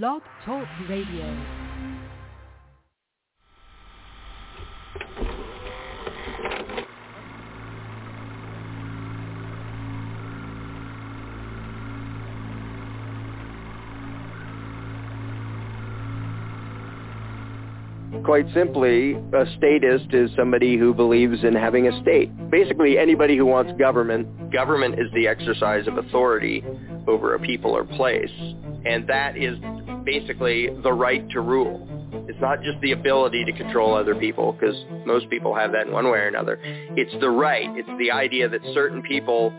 Blog Talk Radio. Quite simply, a statist is somebody who believes in having a state. Basically, anybody who wants government. Government is the exercise of authority over a people or place. And that is basically the right to rule. It's not just the ability to control other people, because most people have that in one way or another. It's the right. It's the idea that certain people,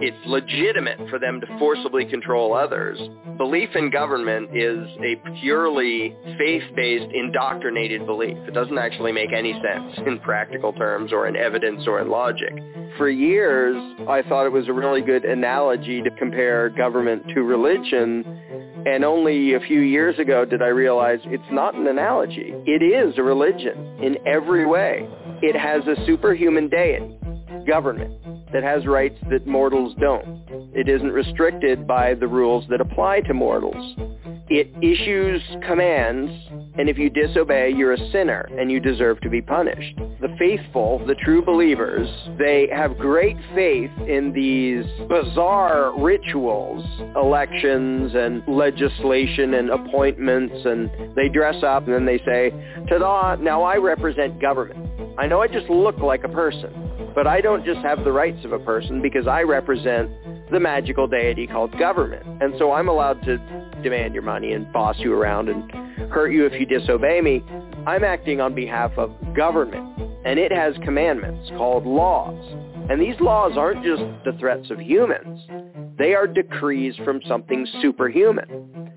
it's legitimate for them to forcibly control others. Belief in government is a purely faith-based, indoctrinated belief. It doesn't actually make any sense in practical terms or in evidence or in logic. For years, I thought it was a really good analogy to compare government to religion and only a few years ago did I realize it's not an analogy. It is a religion in every way. It has a superhuman deity, government, that has rights that mortals don't. It isn't restricted by the rules that apply to mortals. It issues commands, and if you disobey, you're a sinner, and you deserve to be punished. The faithful, the true believers, they have great faith in these bizarre rituals, elections and legislation and appointments, and they dress up and then they say, ta-da, now I represent government. I know I just look like a person, but I don't just have the rights of a person because I represent the magical deity called government. And so I'm allowed to demand your money and boss you around and hurt you if you disobey me. I'm acting on behalf of government. And it has commandments called laws. And these laws aren't just the threats of humans. They are decrees from something superhuman.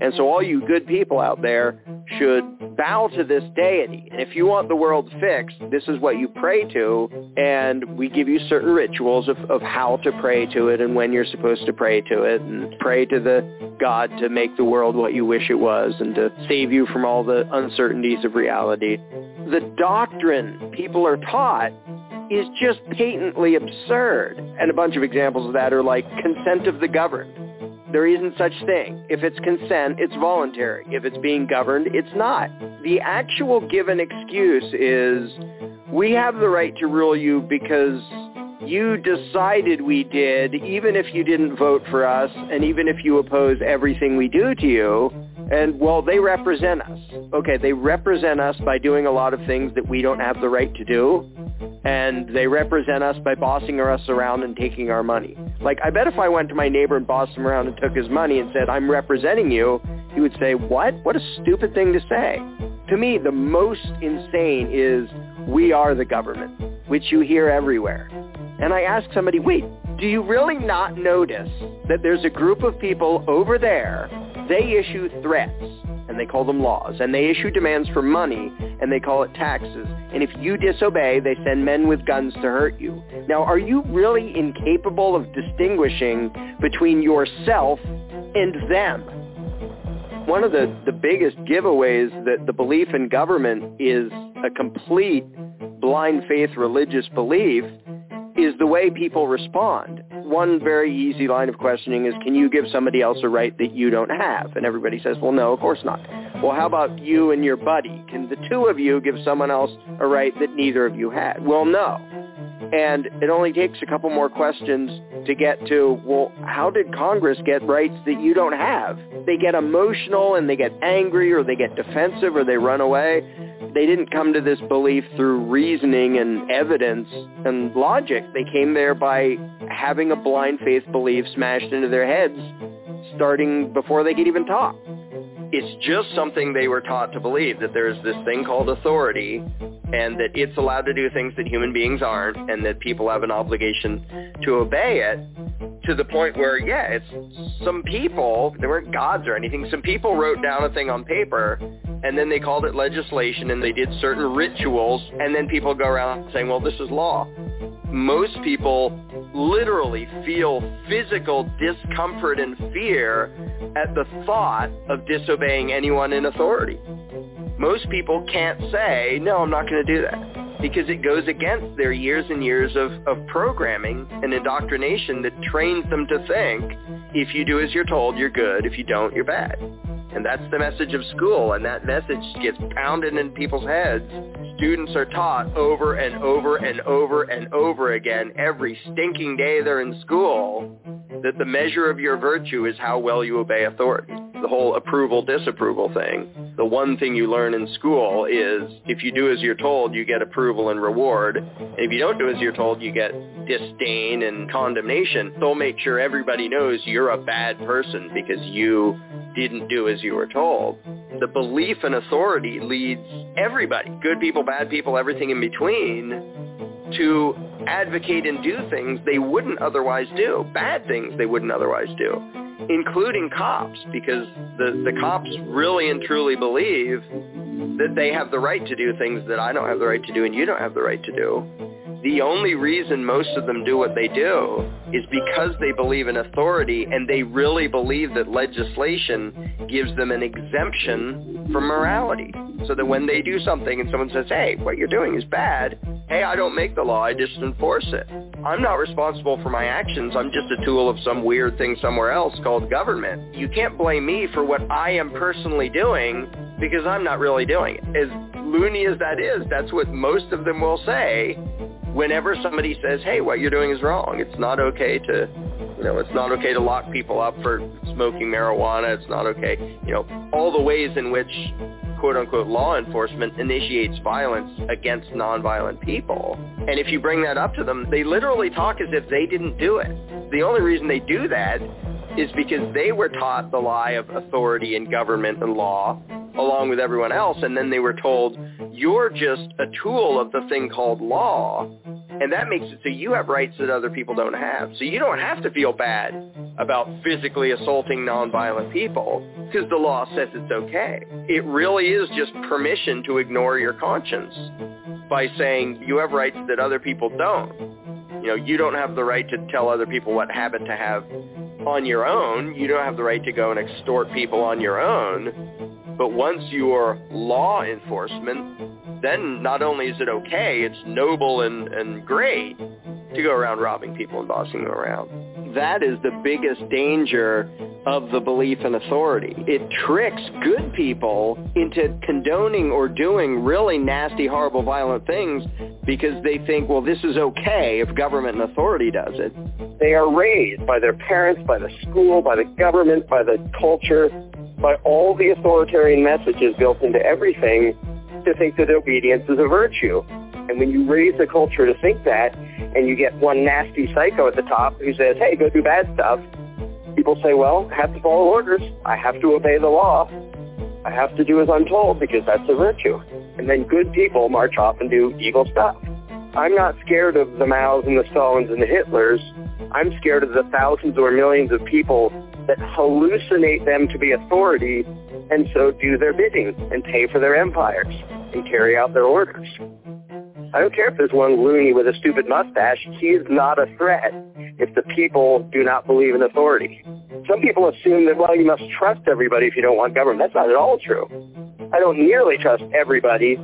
And so all you good people out there should bow to this deity. And if you want the world fixed, this is what you pray to. And we give you certain rituals of, of how to pray to it and when you're supposed to pray to it and pray to the God to make the world what you wish it was and to save you from all the uncertainties of reality. The doctrine people are taught is just patently absurd. And a bunch of examples of that are like consent of the governed. There isn't such thing. If it's consent, it's voluntary. If it's being governed, it's not. The actual given excuse is we have the right to rule you because you decided we did, even if you didn't vote for us, and even if you oppose everything we do to you, and well, they represent us. Okay, they represent us by doing a lot of things that we don't have the right to do, and they represent us by bossing us around and taking our money. Like, I bet if I went to my neighbor and bossed him around and took his money and said, I'm representing you, he would say, what? What a stupid thing to say. To me, the most insane is, we are the government, which you hear everywhere. And I ask somebody, wait, do you really not notice that there's a group of people over there, they issue threats, and they call them laws, and they issue demands for money, and they call it taxes. And if you disobey, they send men with guns to hurt you. Now, are you really incapable of distinguishing between yourself and them? One of the, the biggest giveaways that the belief in government is a complete blind faith religious belief is the way people respond. One very easy line of questioning is, can you give somebody else a right that you don't have? And everybody says, well, no, of course not. Well, how about you and your buddy? Can the two of you give someone else a right that neither of you had? Well, no. And it only takes a couple more questions to get to, well, how did Congress get rights that you don't have? They get emotional and they get angry or they get defensive or they run away. They didn't come to this belief through reasoning and evidence and logic. They came there by having a blind faith belief smashed into their heads starting before they could even talk. It's just something they were taught to believe, that there's this thing called authority and that it's allowed to do things that human beings aren't and that people have an obligation to obey it to the point where, yeah, it's some people, they weren't gods or anything, some people wrote down a thing on paper and then they called it legislation and they did certain rituals and then people go around saying, well, this is law. Most people literally feel physical discomfort and fear at the thought of disobeying anyone in authority. Most people can't say, no, I'm not going to do that because it goes against their years and years of, of programming and indoctrination that trains them to think if you do as you're told, you're good. If you don't, you're bad. And that's the message of school, and that message gets pounded in people's heads. Students are taught over and over and over and over again every stinking day they're in school that the measure of your virtue is how well you obey authority. The whole approval disapproval thing. The one thing you learn in school is if you do as you're told, you get approval and reward. And if you don't do as you're told, you get disdain and condemnation. They'll make sure everybody knows you're a bad person because you didn't do as you were told. The belief in authority leads everybody, good people, bad people, everything in between, to advocate and do things they wouldn't otherwise do, bad things they wouldn't otherwise do, including cops, because the, the cops really and truly believe that they have the right to do things that I don't have the right to do and you don't have the right to do the only reason most of them do what they do is because they believe in authority and they really believe that legislation gives them an exemption from morality. So that when they do something and someone says, hey, what you're doing is bad, hey, I don't make the law, I just enforce it. I'm not responsible for my actions. I'm just a tool of some weird thing somewhere else called government. You can't blame me for what I am personally doing because I'm not really doing it. As loony as that is, that's what most of them will say whenever somebody says, hey, what you're doing is wrong. It's not okay to, you know, it's not okay to lock people up for smoking marijuana. It's not okay, you know, all the ways in which quote unquote law enforcement initiates violence against nonviolent people. And if you bring that up to them, they literally talk as if they didn't do it. The only reason they do that is because they were taught the lie of authority and government and law along with everyone else and then they were told you're just a tool of the thing called law and that makes it so you have rights that other people don't have. So you don't have to feel bad about physically assaulting nonviolent people because the law says it's okay. It really is just permission to ignore your conscience by saying you have rights that other people don't. You know, you don't have the right to tell other people what habit to have on your own. You don't have the right to go and extort people on your own. But once you're law enforcement, then not only is it okay, it's noble and, and great to go around robbing people and bossing them around. That is the biggest danger of the belief in authority. It tricks good people into condoning or doing really nasty, horrible, violent things because they think, well, this is okay if government and authority does it. They are raised by their parents, by the school, by the government, by the culture, by all the authoritarian messages built into everything to think that obedience is a virtue. And when you raise the culture to think that, and you get one nasty psycho at the top who says, hey, go do bad stuff, people say, well, I have to follow orders. I have to obey the law. I have to do as I'm told because that's a virtue. And then good people march off and do evil stuff. I'm not scared of the Maos and the Stalins and the Hitlers. I'm scared of the thousands or millions of people that hallucinate them to be authority and so do their bidding and pay for their empires and carry out their orders. I don't care if there's one loony with a stupid mustache. He is not a threat if the people do not believe in authority. Some people assume that, well, you must trust everybody if you don't want government. That's not at all true. I don't nearly trust everybody,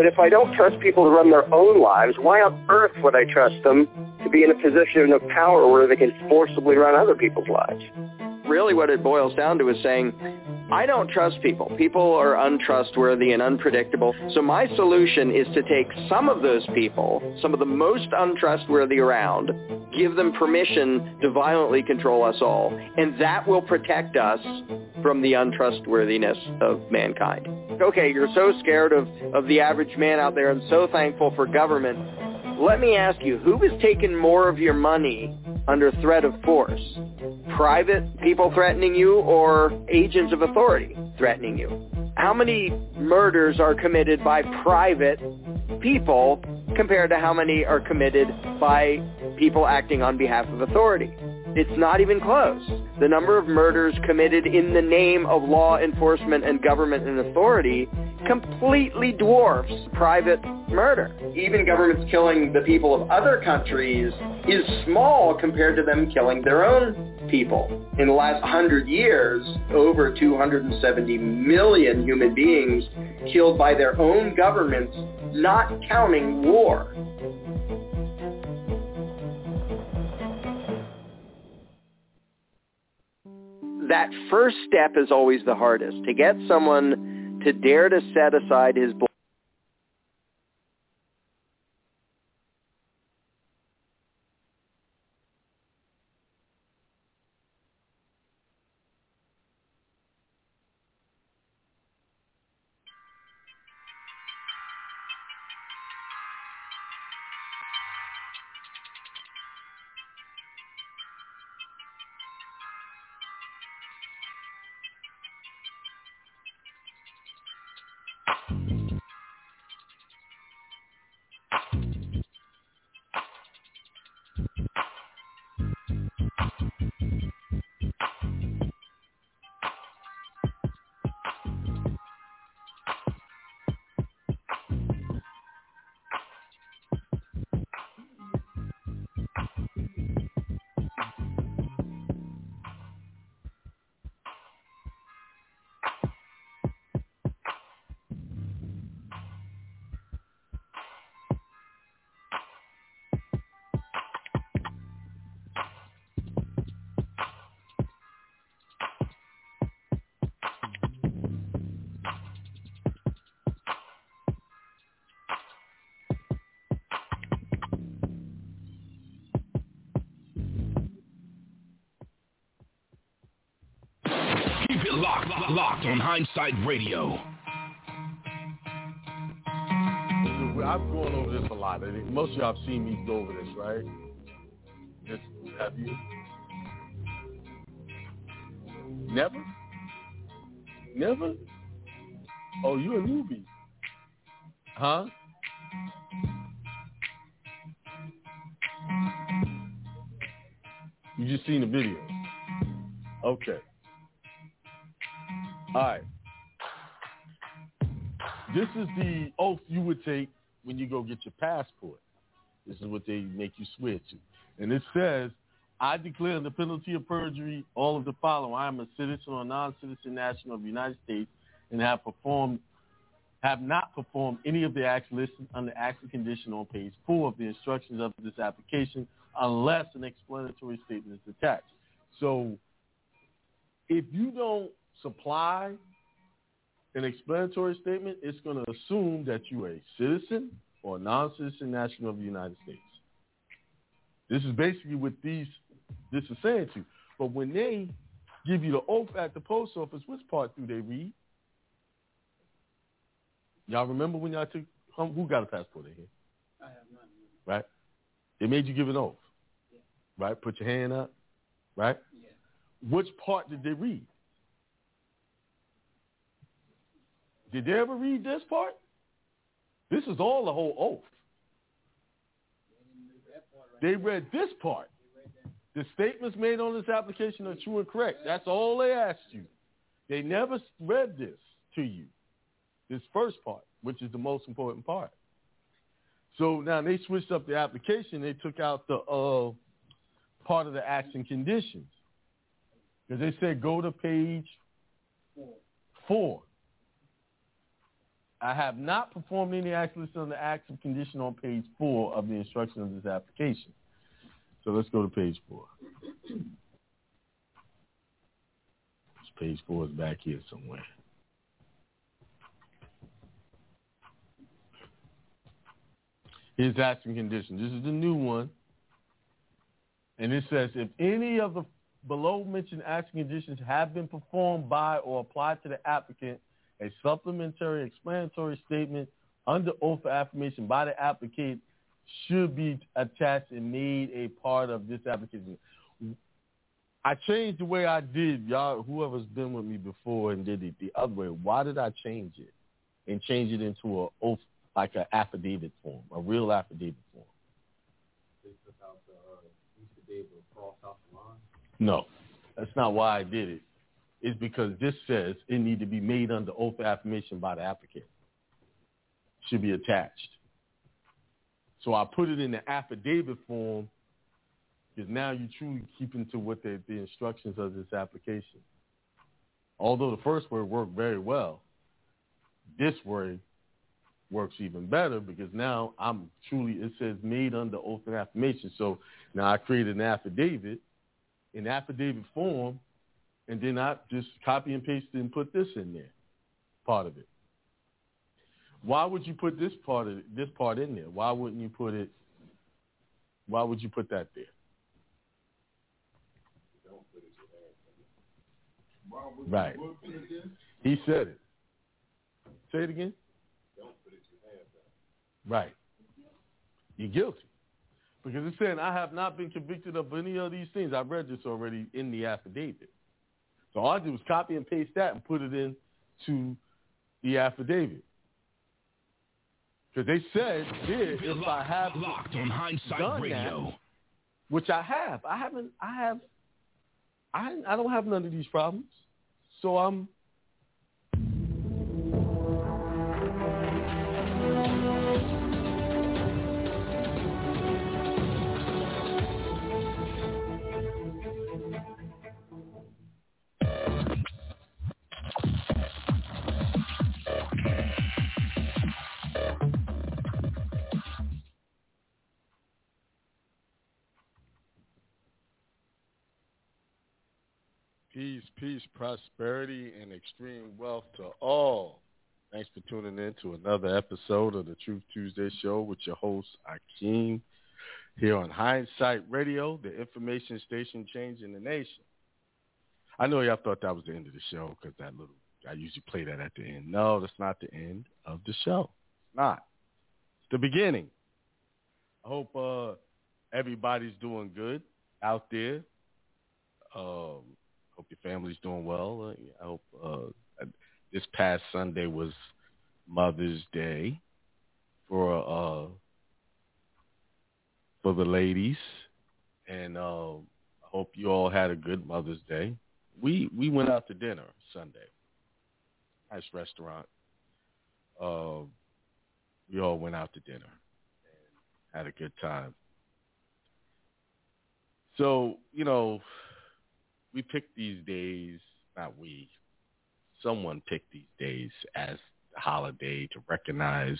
but if I don't trust people to run their own lives, why on earth would I trust them to be in a position of power where they can forcibly run other people's lives? Really what it boils down to is saying, I don't trust people. People are untrustworthy and unpredictable. So my solution is to take some of those people, some of the most untrustworthy around, give them permission to violently control us all. And that will protect us from the untrustworthiness of mankind. Okay, you're so scared of, of the average man out there and so thankful for government. Let me ask you, who has taken more of your money under threat of force? Private people threatening you or agents of authority threatening you? How many murders are committed by private people compared to how many are committed by people acting on behalf of authority? It's not even close. The number of murders committed in the name of law enforcement and government and authority completely dwarfs private murder. Even governments killing the people of other countries is small compared to them killing their own people. In the last 100 years, over 270 million human beings killed by their own governments, not counting war. that first step is always the hardest. To get someone to dare to set aside his Locked on Hindsight Radio. I've gone over this a lot. Most of y'all have seen me go over this, right? Just have you? Never? Never? Oh, you a newbie. Huh? You just seen the video. Okay. All right. This is the oath you would take when you go get your passport. This is what they make you swear to. And it says, I declare under penalty of perjury all of the following. I am a citizen or non-citizen national of the United States and have performed have not performed any of the acts listed under acts and condition on page four of the instructions of this application unless an explanatory statement is attached. So if you don't supply an explanatory statement, it's going to assume that you're a citizen or a non-citizen national of the United States. This is basically what these this is saying to you. But when they give you the oath at the post office, which part do they read? Y'all remember when y'all took um, who got a passport in here? I have none. Right? They made you give an oath. Yeah. Right? Put your hand up. Right? Yeah. Which part did they read? Did they ever read this part? This is all the whole oath. They read this part. The statements made on this application are true and correct. That's all they asked you. They never read this to you, this first part, which is the most important part. So now they switched up the application. They took out the uh, part of the action conditions. Because they said go to page four. I have not performed any acts listed on the acts of condition on page four of the instruction of this application. So let's go to page four. Page four is back here somewhere. Here's acts and conditions. This is the new one. And it says, if any of the below mentioned acts and conditions have been performed by or applied to the applicant, a supplementary explanatory statement under oath of affirmation by the applicant should be attached and made a part of this application. I changed the way I did. Y'all, whoever's been with me before and did it the other way, why did I change it and change it into a oath, like an affidavit form, a real affidavit form? They took out the, uh, be able to cross out the line. No, that's not why I did it. It's because this says it need to be made under oath of affirmation by the applicant. Should be attached. So I put it in the affidavit form because now you're truly keeping to what the, the instructions of this application. Although the first word worked very well, this word works even better because now I'm truly, it says made under oath of affirmation. So now I created an affidavit. In affidavit form, and then I just copy and paste and put this in there, part of it. Why would you put this part of this part in there? Why wouldn't you put it? Why would you put that there? Right. He said it. Say it again. Right. You're guilty. Because it's saying, I have not been convicted of any of these things. I've read this already in the affidavit. So all I did was copy and paste that and put it in to the affidavit. Because they said, there, if Locked, I have locked on Hindsight done Radio. that, which I have, I haven't, I have, I, I don't have none of these problems. So I'm Peace, peace, prosperity, and extreme wealth to all. Thanks for tuning in to another episode of the Truth Tuesday Show with your host, Akiem, here on Hindsight Radio, the information station changing the nation. I know y'all thought that was the end of the show because that little, I usually play that at the end. No, that's not the end of the show. It's not. It's the beginning. I hope uh, everybody's doing good out there. Um, hope your family's doing well. Uh, I hope uh, this past Sunday was Mother's Day for uh, for the ladies, and uh, I hope you all had a good Mother's Day. We we went out to dinner Sunday, nice restaurant. Uh, we all went out to dinner and had a good time. So you know we pick these days, not we, someone picked these days as a holiday to recognize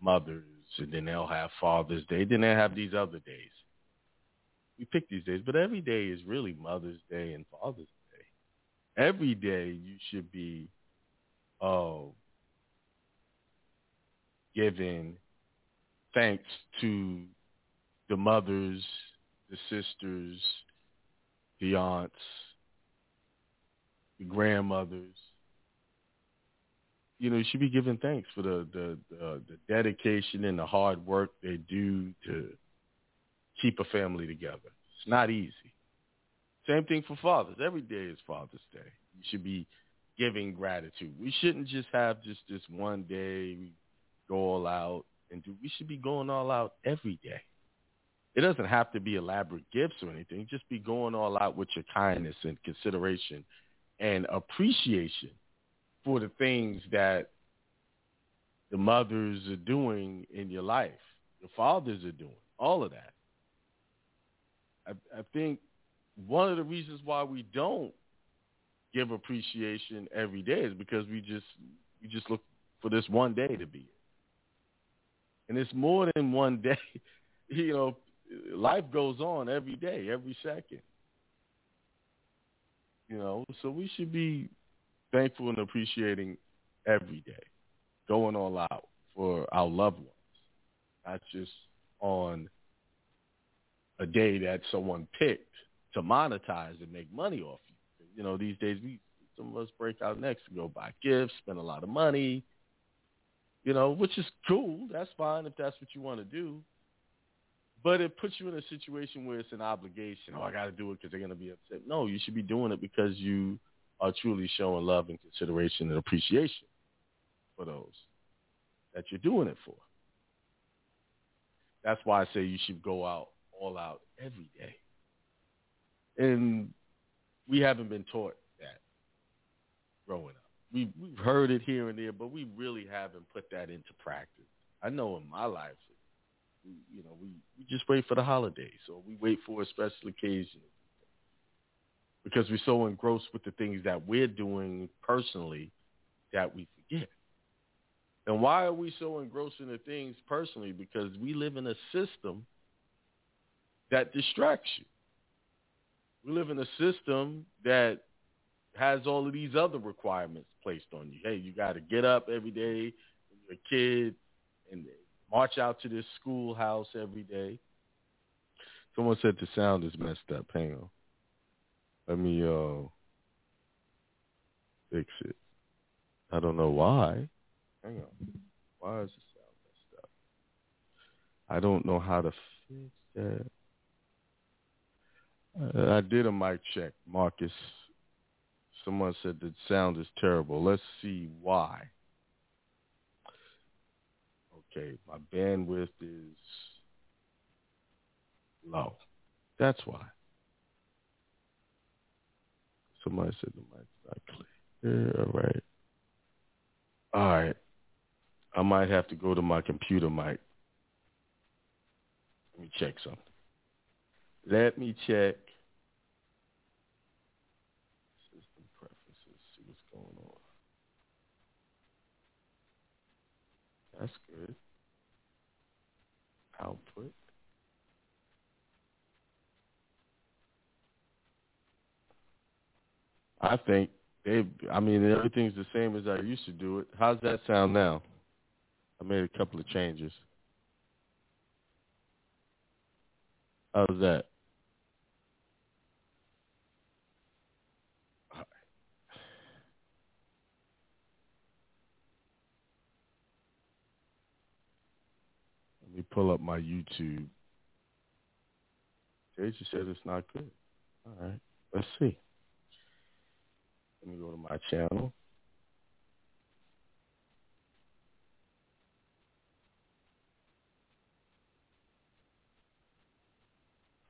mothers, and then they'll have Father's Day, then they'll have these other days. We pick these days, but every day is really Mother's Day and Father's Day. Every day you should be uh, giving thanks to the mothers, the sisters, the aunts, the grandmothers. You know, you should be giving thanks for the the, the the dedication and the hard work they do to keep a family together. It's not easy. Same thing for fathers. Every day is Father's Day. You should be giving gratitude. We shouldn't just have just this one day we go all out and do. We should be going all out every day. It doesn't have to be elaborate gifts or anything. Just be going all out with your kindness and consideration and appreciation for the things that the mothers are doing in your life, the fathers are doing, all of that. I, I think one of the reasons why we don't give appreciation every day is because we just we just look for this one day to be it. And it's more than one day. You know, life goes on every day, every second. You know, so we should be thankful and appreciating every day, going all out for our loved ones, not just on a day that someone picked to monetize and make money off you. You know, these days we some of us break out next to go buy gifts, spend a lot of money, you know, which is cool. That's fine if that's what you want to do. But it puts you in a situation where it's an obligation. Oh, I got to do it because they're going to be upset. No, you should be doing it because you are truly showing love and consideration and appreciation for those that you're doing it for. That's why I say you should go out all out every day. And we haven't been taught that growing up. We, we've heard it here and there, but we really haven't put that into practice. I know in my life, you know, we, we just wait for the holidays or we wait for a special occasion because we're so engrossed with the things that we're doing personally that we forget. And why are we so engrossed in the things personally? Because we live in a system that distracts you. We live in a system that has all of these other requirements placed on you. Hey, you got to get up every day you're a kid and march out to this schoolhouse every day. Someone said the sound is messed up. Hang on. Let me uh fix it. I don't know why. Hang on. Why is the sound messed up? I don't know how to fix that. Uh, I did a mic check, Marcus. Someone said the sound is terrible. Let's see why. Okay, my bandwidth is low. That's why. Somebody said the mic's not clear. All right. All right. I might have to go to my computer mic. Let me check something. Let me check system preferences, see what's going on. That's good. Output. I think they. I mean, everything's the same as I used to do it. How's that sound now? I made a couple of changes. How's that? Pull up my YouTube. Deja said it's not good. All right, let's see. Let me go to my channel.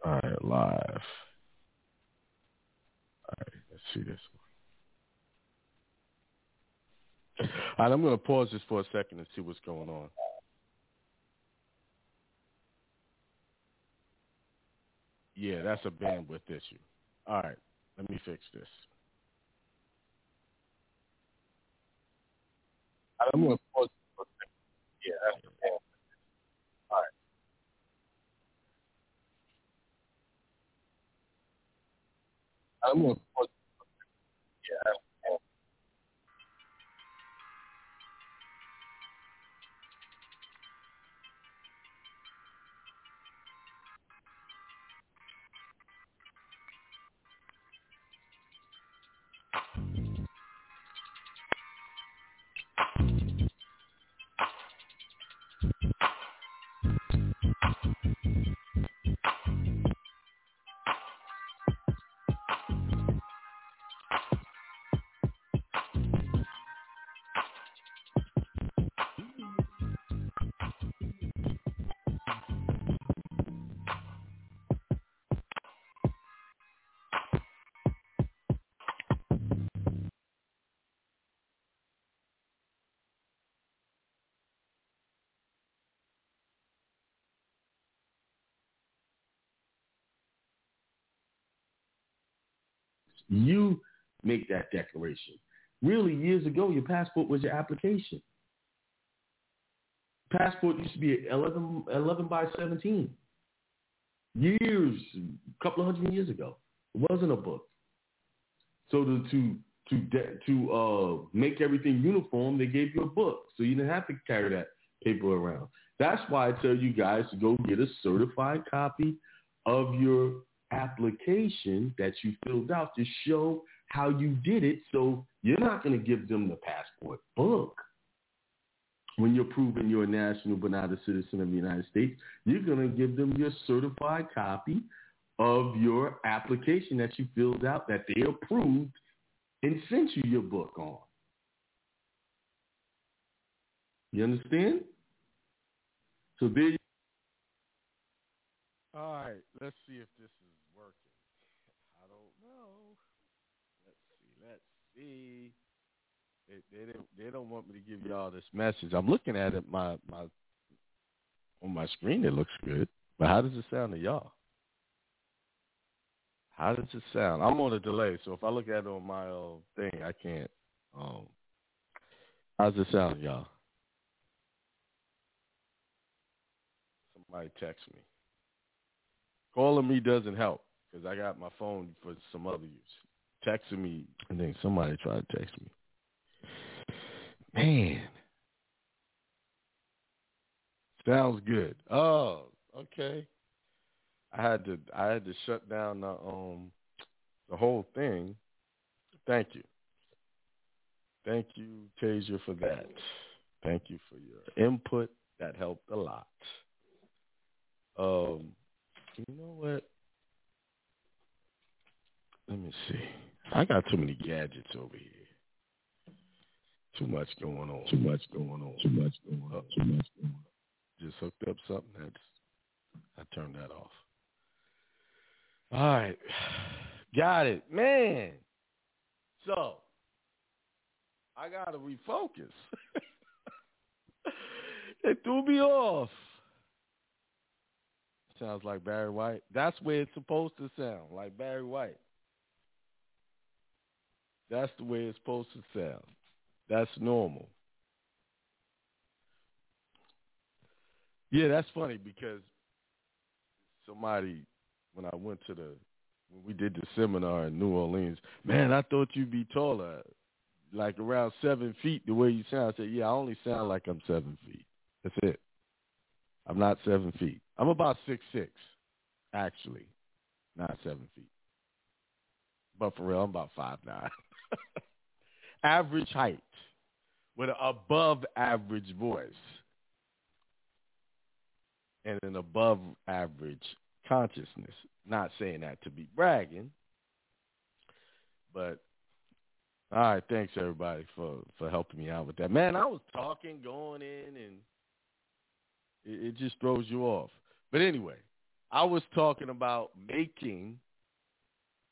All right, live. All right, let's see this one. All right, I'm going to pause this for a second and see what's going on. Yeah, that's a bandwidth issue. All right, let me fix this. I'm going to pause. Yeah, that's a bandwidth. All right. I'm going to pause You make that declaration. Really, years ago, your passport was your application. Passport used to be 11, 11 by 17. Years, a couple of hundred years ago. It wasn't a book. So to to to de- to uh, make everything uniform, they gave you a book, so you didn't have to carry that paper around. That's why I tell you guys to go get a certified copy of your application that you filled out to show how you did it. So you're not going to give them the passport book when you're proving you're a national but not a citizen of the United States. You're going to give them your certified copy of your application that you filled out that they approved and sent you your book on. You understand? So there you All right, let's see if this is working. I don't know. They, they don't they don't want me to give y'all this message. I'm looking at it my my on my screen it looks good. But how does it sound to y'all? How does it sound? I'm on a delay, so if I look at it on my uh, thing, I can't. Um, how's it sound, y'all? Somebody text me. Calling me doesn't help because I got my phone for some other use. Texting me. I think somebody tried to text me. Man, sounds good. Oh, okay. I had to I had to shut down the um the whole thing. Thank you. Thank you, Tasia, for that. Thank you for your input. That helped a lot. Um, you know what? Let me see. I got too many gadgets over here. Too much going on. Too much going on. Too much going on. Too much going on. Just hooked up something that's I turned that off. All right. Got it. Man. So I gotta refocus. it threw me off. Sounds like Barry White. That's where it's supposed to sound, like Barry White. That's the way it's supposed to sound. That's normal. Yeah, that's funny because somebody when I went to the when we did the seminar in New Orleans, man, I thought you'd be taller, like around seven feet. The way you sound, I said, yeah, I only sound like I'm seven feet. That's it. I'm not seven feet. I'm about six six, actually, not seven feet. But for real, I'm about five nine. average height with an above average voice and an above average consciousness. Not saying that to be bragging, but all right, thanks everybody for for helping me out with that. Man, I was talking, going in, and it, it just throws you off. But anyway, I was talking about making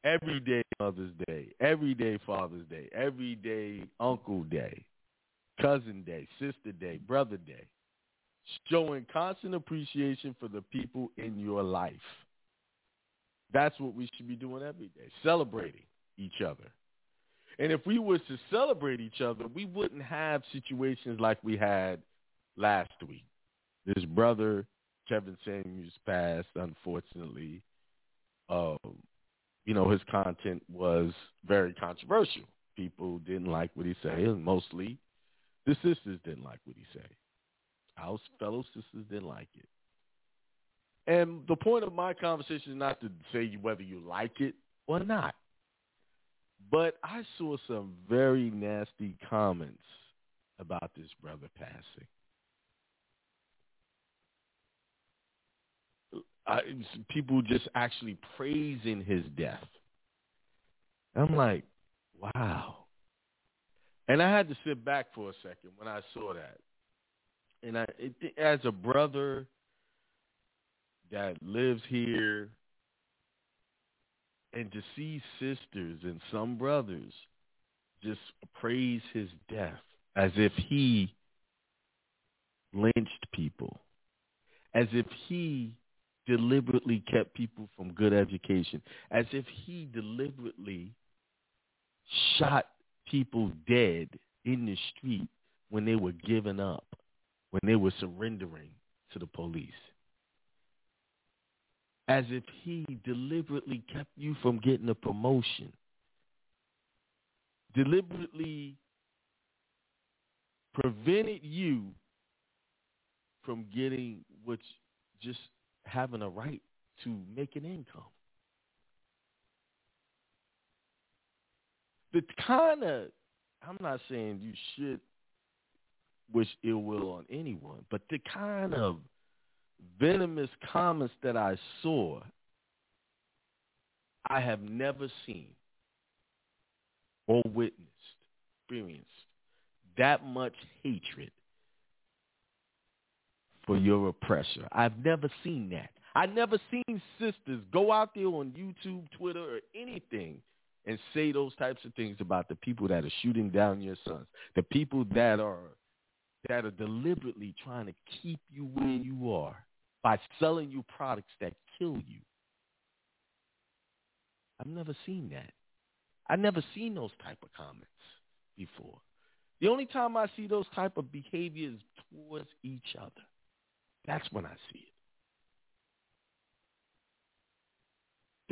every day Mother's Day, every day Father's Day, every day Uncle Day, Cousin Day, Sister Day, Brother Day, showing constant appreciation for the people in your life. That's what we should be doing every day, celebrating each other. And if we were to celebrate each other, we wouldn't have situations like we had last week. This brother, Kevin Samuels, passed, unfortunately. Um, you know, his content was very controversial. People didn't like what he said, and mostly the sisters didn't like what he said. Our fellow sisters didn't like it. And the point of my conversation is not to say whether you like it or not. But I saw some very nasty comments about this brother passing. I, people just actually praising his death. I'm like, wow. And I had to sit back for a second when I saw that. And I, it, as a brother that lives here, and to see sisters and some brothers just praise his death as if he lynched people, as if he deliberately kept people from good education, as if he deliberately shot people dead in the street when they were giving up, when they were surrendering to the police. As if he deliberately kept you from getting a promotion, deliberately prevented you from getting what just having a right to make an income. The kind of, I'm not saying you should wish ill will on anyone, but the kind of venomous comments that I saw, I have never seen or witnessed, experienced that much hatred for your oppressor. I've never seen that. I've never seen sisters go out there on YouTube, Twitter, or anything and say those types of things about the people that are shooting down your sons, the people that are that are deliberately trying to keep you where you are by selling you products that kill you. I've never seen that. I've never seen those type of comments before. The only time I see those type of behaviors towards each other. That's when I see it.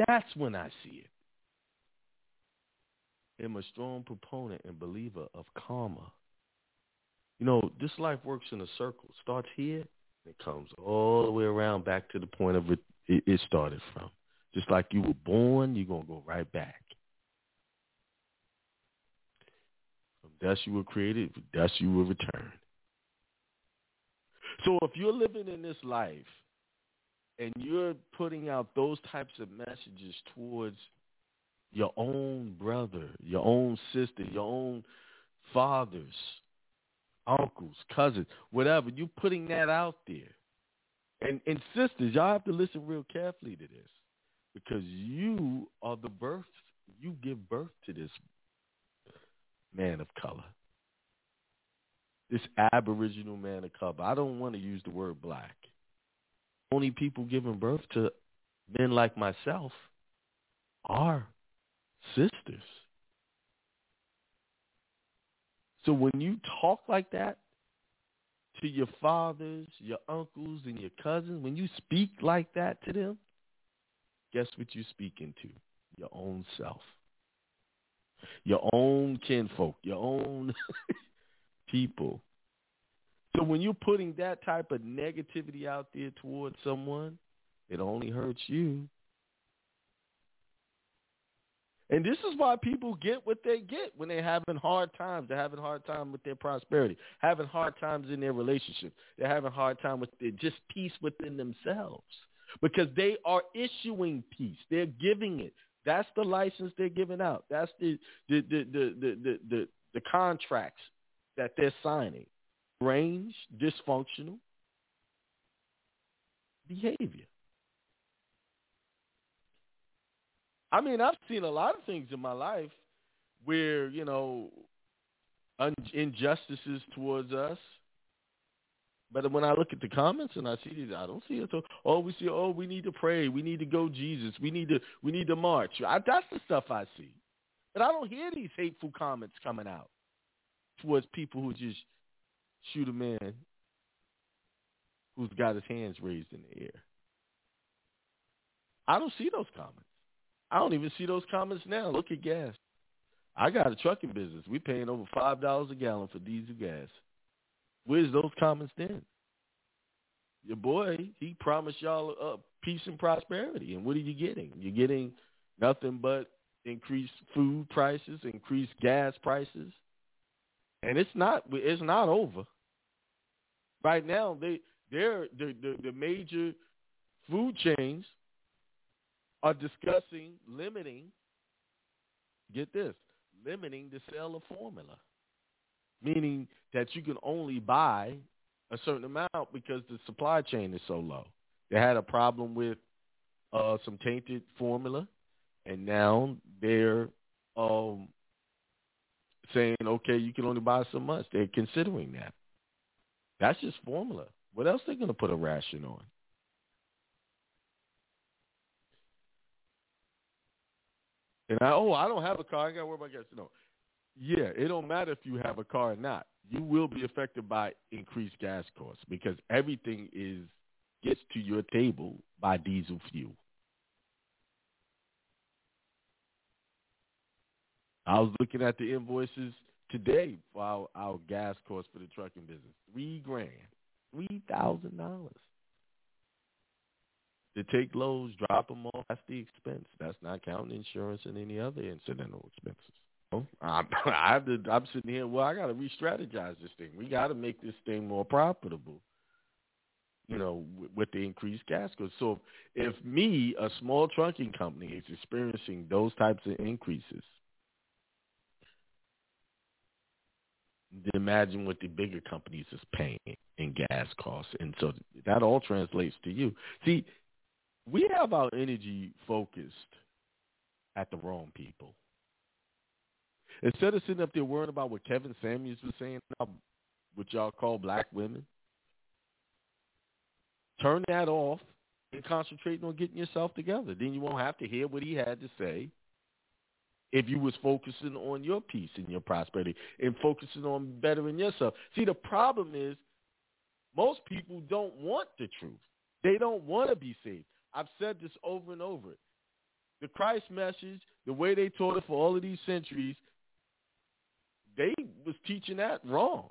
That's when I see it. I'm a strong proponent and believer of karma. You know, this life works in a circle. Starts here, it comes all the way around back to the point of it, it, it started from. Just like you were born, you're going to go right back. From dust you were created, from dust you will return. So if you're living in this life and you're putting out those types of messages towards your own brother, your own sister, your own fathers, uncles, cousins, whatever, you're putting that out there. And and sisters, y'all have to listen real carefully to this. Because you are the birth you give birth to this man of color. This aboriginal man of color. I don't want to use the word black. Only people giving birth to men like myself are sisters. So when you talk like that to your fathers, your uncles, and your cousins, when you speak like that to them, guess what you're speaking to? Your own self. Your own kinfolk, your own people. So when you're putting that type of negativity out there towards someone, it only hurts you. And this is why people get what they get when they're having hard times. They're having hard time with their prosperity, having hard times in their relationship. They're having hard time with their just peace within themselves because they are issuing peace. They're giving it. That's the license they're giving out. That's the the the the the the, the, the contracts that they're signing. Range, dysfunctional behavior. I mean, I've seen a lot of things in my life where, you know, un- injustices towards us. But when I look at the comments and I see these, I don't see it. So, oh, we see, oh, we need to pray. We need to go Jesus. We need to, we need to march. I, that's the stuff I see. But I don't hear these hateful comments coming out towards people who just shoot a man who's got his hands raised in the air. I don't see those comments. I don't even see those comments now. Look at gas. I got a trucking business. We're paying over five dollars a gallon for diesel gas. Where's those comments then? Your boy, he promised y'all uh, peace and prosperity, and what are you getting? You're getting nothing but increased food prices, increased gas prices, and it's not it's not over. Right now, they they're the the, the major food chains are discussing limiting, get this, limiting the sale of formula, meaning that you can only buy a certain amount because the supply chain is so low. They had a problem with uh, some tainted formula, and now they're um, saying, okay, you can only buy so much. They're considering that. That's just formula. What else they going to put a ration on? And I, oh, I don't have a car. I got to worry about gas. No. Yeah, it don't matter if you have a car or not. You will be affected by increased gas costs because everything is gets to your table by diesel fuel. I was looking at the invoices today for our, our gas costs for the trucking business. Three grand. Three thousand dollars to take loads, drop them off. That's the expense. That's not counting insurance and any other incidental expenses. Oh, I'm, I have to, I'm sitting here. Well, I got to re-strategize this thing. We got to make this thing more profitable. You know, with the increased gas costs. So, if me, a small trucking company, is experiencing those types of increases, imagine what the bigger companies is paying in gas costs, and so that all translates to you. See, we have our energy focused at the wrong people. Instead of sitting up there worrying about what Kevin Samuels was saying about what y'all call black women, turn that off and concentrate on getting yourself together. Then you won't have to hear what he had to say if you was focusing on your peace and your prosperity and focusing on bettering yourself. See, the problem is most people don't want the truth. They don't want to be saved. I've said this over and over. The Christ message, the way they taught it for all of these centuries, they was teaching that wrong.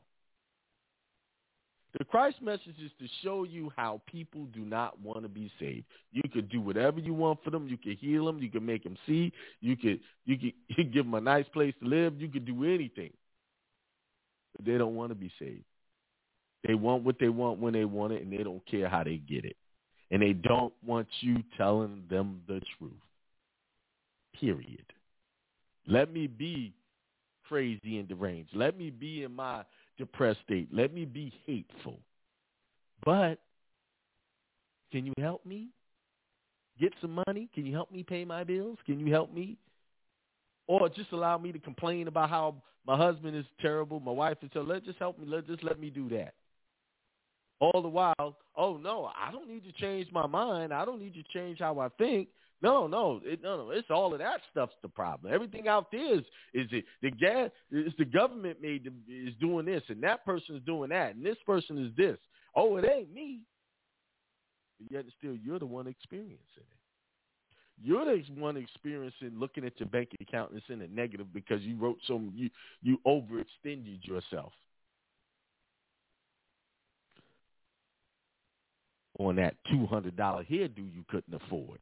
The Christ message is to show you how people do not want to be saved. You could do whatever you want for them. You could heal them. You could make them see. You could you could, you give them a nice place to live. You could do anything, but they don't want to be saved. They want what they want when they want it, and they don't care how they get it. And they don't want you telling them the truth. Period. Let me be crazy and deranged. Let me be in my depressed state. Let me be hateful. But can you help me get some money? Can you help me pay my bills? Can you help me? Or just allow me to complain about how my husband is terrible, my wife is terrible. Let just help me. Let just let me do that. All the while, oh no, I don't need to change my mind. I don't need to change how I think. No, no, it, no, no. It's all of that stuff's the problem. Everything out there is is it the gas? Is the government made is doing this, and that person is doing that, and this person is this. Oh, it ain't me. But yet, still, you're the one experiencing it. You're the one experiencing looking at your bank account and it's in a negative because you wrote some you you overextended yourself on that two hundred dollar hairdo you couldn't afford.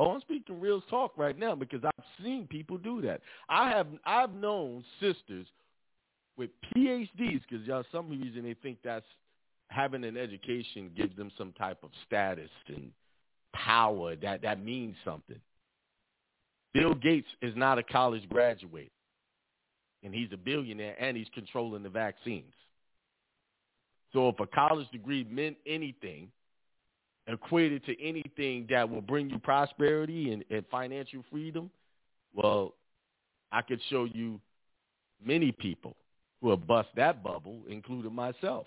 Oh, I'm speaking real talk right now because I've seen people do that. I have I've known sisters with PhDs because y'all some reason they think that's having an education gives them some type of status and power that that means something. Bill Gates is not a college graduate, and he's a billionaire, and he's controlling the vaccines. So if a college degree meant anything, equated to anything that will bring you prosperity and, and financial freedom, well, I could show you many people who have bust that bubble, including myself.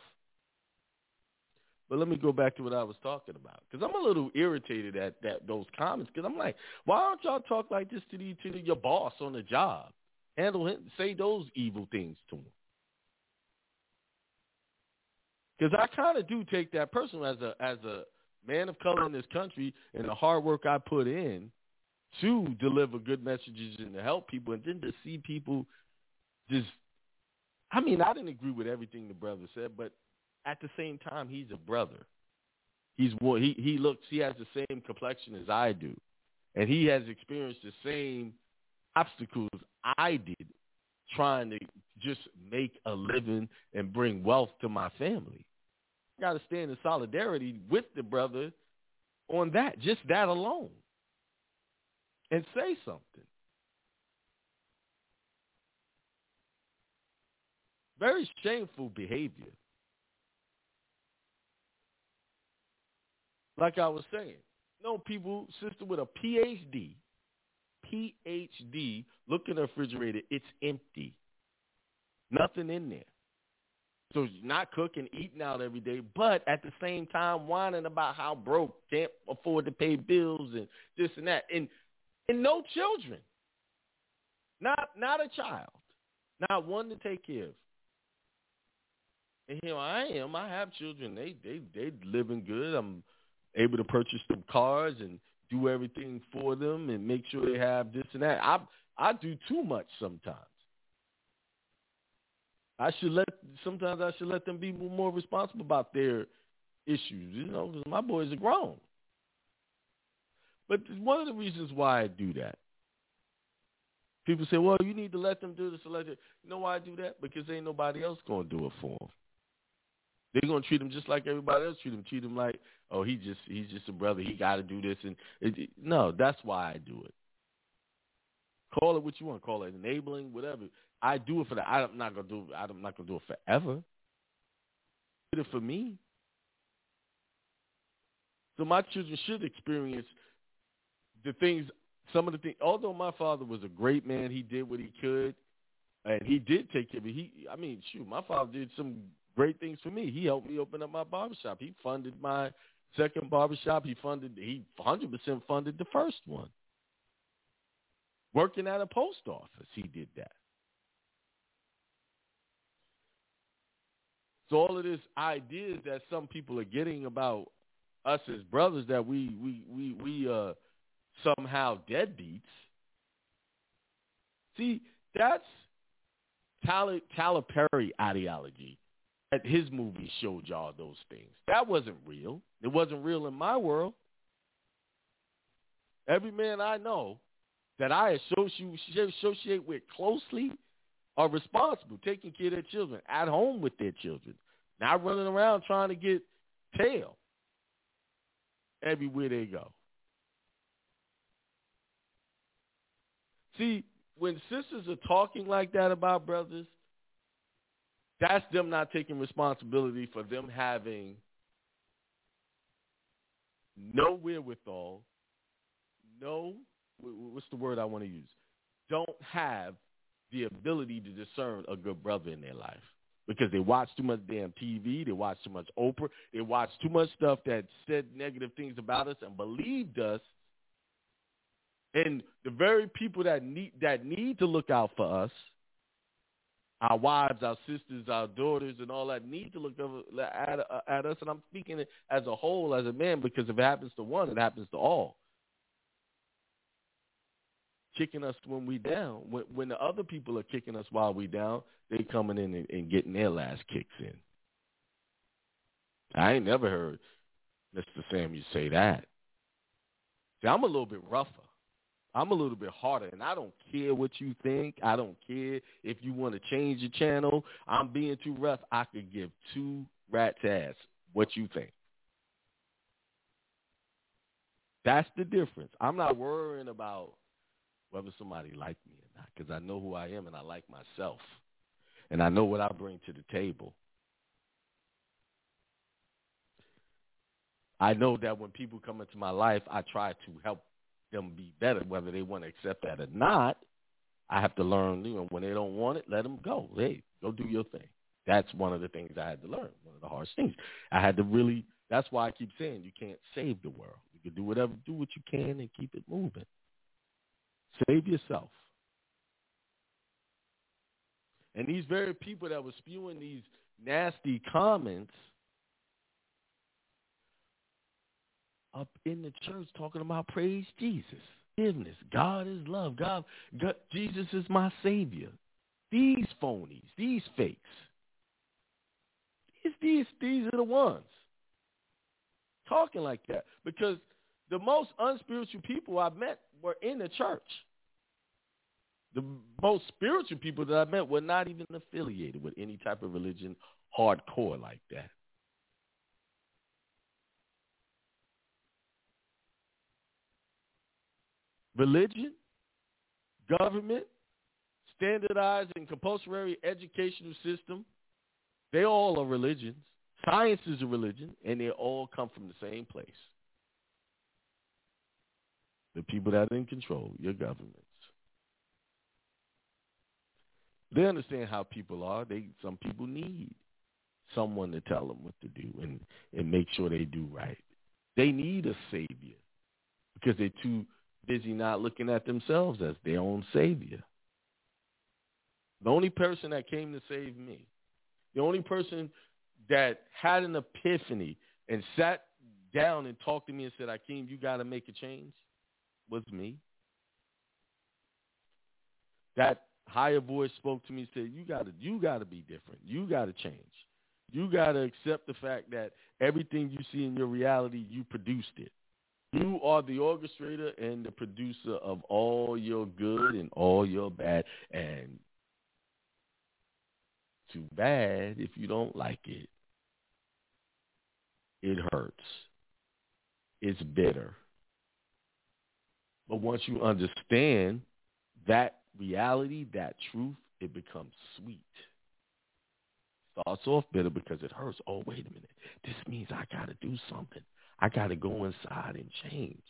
But let me go back to what I was talking about because I'm a little irritated at that those comments because I'm like, why don't y'all talk like this to the to the, your boss on the job? Handle him, say those evil things to him. Because I kind of do take that personal as a as a man of color in this country and the hard work I put in to deliver good messages and to help people, and then to see people just. I mean, I didn't agree with everything the brother said, but at the same time, he's a brother. He's he he looks he has the same complexion as I do, and he has experienced the same obstacles I did, trying to just make a living and bring wealth to my family got to stand in solidarity with the brother on that, just that alone, and say something. Very shameful behavior. Like I was saying, no people, sister with a PhD, PhD, look in the refrigerator, it's empty. Nothing in there. So not cooking, eating out every day, but at the same time whining about how broke, can't afford to pay bills and this and that. And and no children. Not not a child. Not one to take care of. And here I am. I have children. They they they living good. I'm able to purchase them cars and do everything for them and make sure they have this and that. I I do too much sometimes. I should let sometimes I should let them be more responsible about their issues, you know, because my boys are grown. But one of the reasons why I do that, people say, well, you need to let them do this. Let it. You know why I do that? Because ain't nobody else going to do it for them. They're going to treat him just like everybody else treat him. Treat him like, oh, he just he's just a brother. He got to do this. And it, no, that's why I do it. Call it what you want. Call it enabling, whatever. I do it for the. I'm not gonna do. I'm not gonna do it forever. Did it for me. So my children should experience the things. Some of the things. Although my father was a great man, he did what he could, and he did take care of me. He. I mean, shoot, my father did some great things for me. He helped me open up my barbershop. He funded my second barbershop. He funded. He 100% funded the first one. Working at a post office, he did that. So all of this ideas that some people are getting about us as brothers that we we we we uh somehow deadbeats. See, that's Tyler Perry ideology. That his movie showed y'all those things. That wasn't real. It wasn't real in my world. Every man I know that I associate with closely are responsible, taking care of their children, at home with their children, not running around trying to get tail everywhere they go. See, when sisters are talking like that about brothers, that's them not taking responsibility for them having no wherewithal, no, what's the word I want to use? Don't have the ability to discern a good brother in their life because they watch too much damn TV, they watch too much Oprah, they watch too much stuff that said negative things about us and believed us. And the very people that need that need to look out for us, our wives, our sisters, our daughters, and all that need to look at, at us. And I'm speaking as a whole, as a man, because if it happens to one, it happens to all kicking us when we down. When, when the other people are kicking us while we down, they coming in and, and getting their last kicks in. I ain't never heard Mr. Samuel say that. See, I'm a little bit rougher. I'm a little bit harder, and I don't care what you think. I don't care if you want to change the channel. I'm being too rough. I could give two rats ass what you think. That's the difference. I'm not worrying about whether somebody like me or not because I know who I am and I like myself. And I know what I bring to the table. I know that when people come into my life, I try to help them be better, whether they want to accept that or not. I have to learn, you know, when they don't want it, let them go. Hey, go do your thing. That's one of the things I had to learn, one of the hardest things. I had to really, that's why I keep saying you can't save the world. You can do whatever, do what you can and keep it moving. Save yourself. And these very people that were spewing these nasty comments up in the church talking about praise Jesus, forgiveness, God is love, God, God Jesus is my savior. These phonies, these fakes, these, these, these are the ones talking like that because the most unspiritual people I've met were in the church. The most spiritual people that I met were not even affiliated with any type of religion hardcore like that. Religion, government, standardized and compulsory educational system, they all are religions. Science is a religion, and they all come from the same place the people that are in control, your governments. They understand how people are. They some people need someone to tell them what to do and and make sure they do right. They need a savior because they're too busy not looking at themselves as their own savior. The only person that came to save me, the only person that had an epiphany and sat down and talked to me and said, Akiem, you got to make a change was me. That higher voice spoke to me and said, You gotta you gotta be different. You gotta change. You gotta accept the fact that everything you see in your reality, you produced it. You are the orchestrator and the producer of all your good and all your bad. And too bad if you don't like it. It hurts. It's bitter. But once you understand that reality, that truth, it becomes sweet. Starts off bitter because it hurts. Oh, wait a minute. This means I got to do something. I got to go inside and change.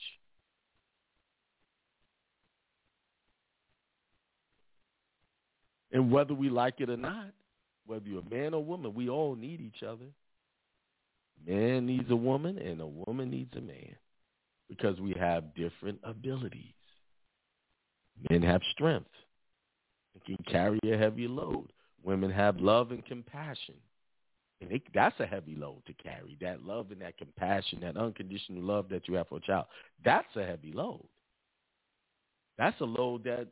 And whether we like it or not, whether you're a man or woman, we all need each other. Man needs a woman and a woman needs a man because we have different abilities. Men have strength and can carry a heavy load. Women have love and compassion. And they, that's a heavy load to carry. That love and that compassion, that unconditional love that you have for a child, that's a heavy load. That's a load that,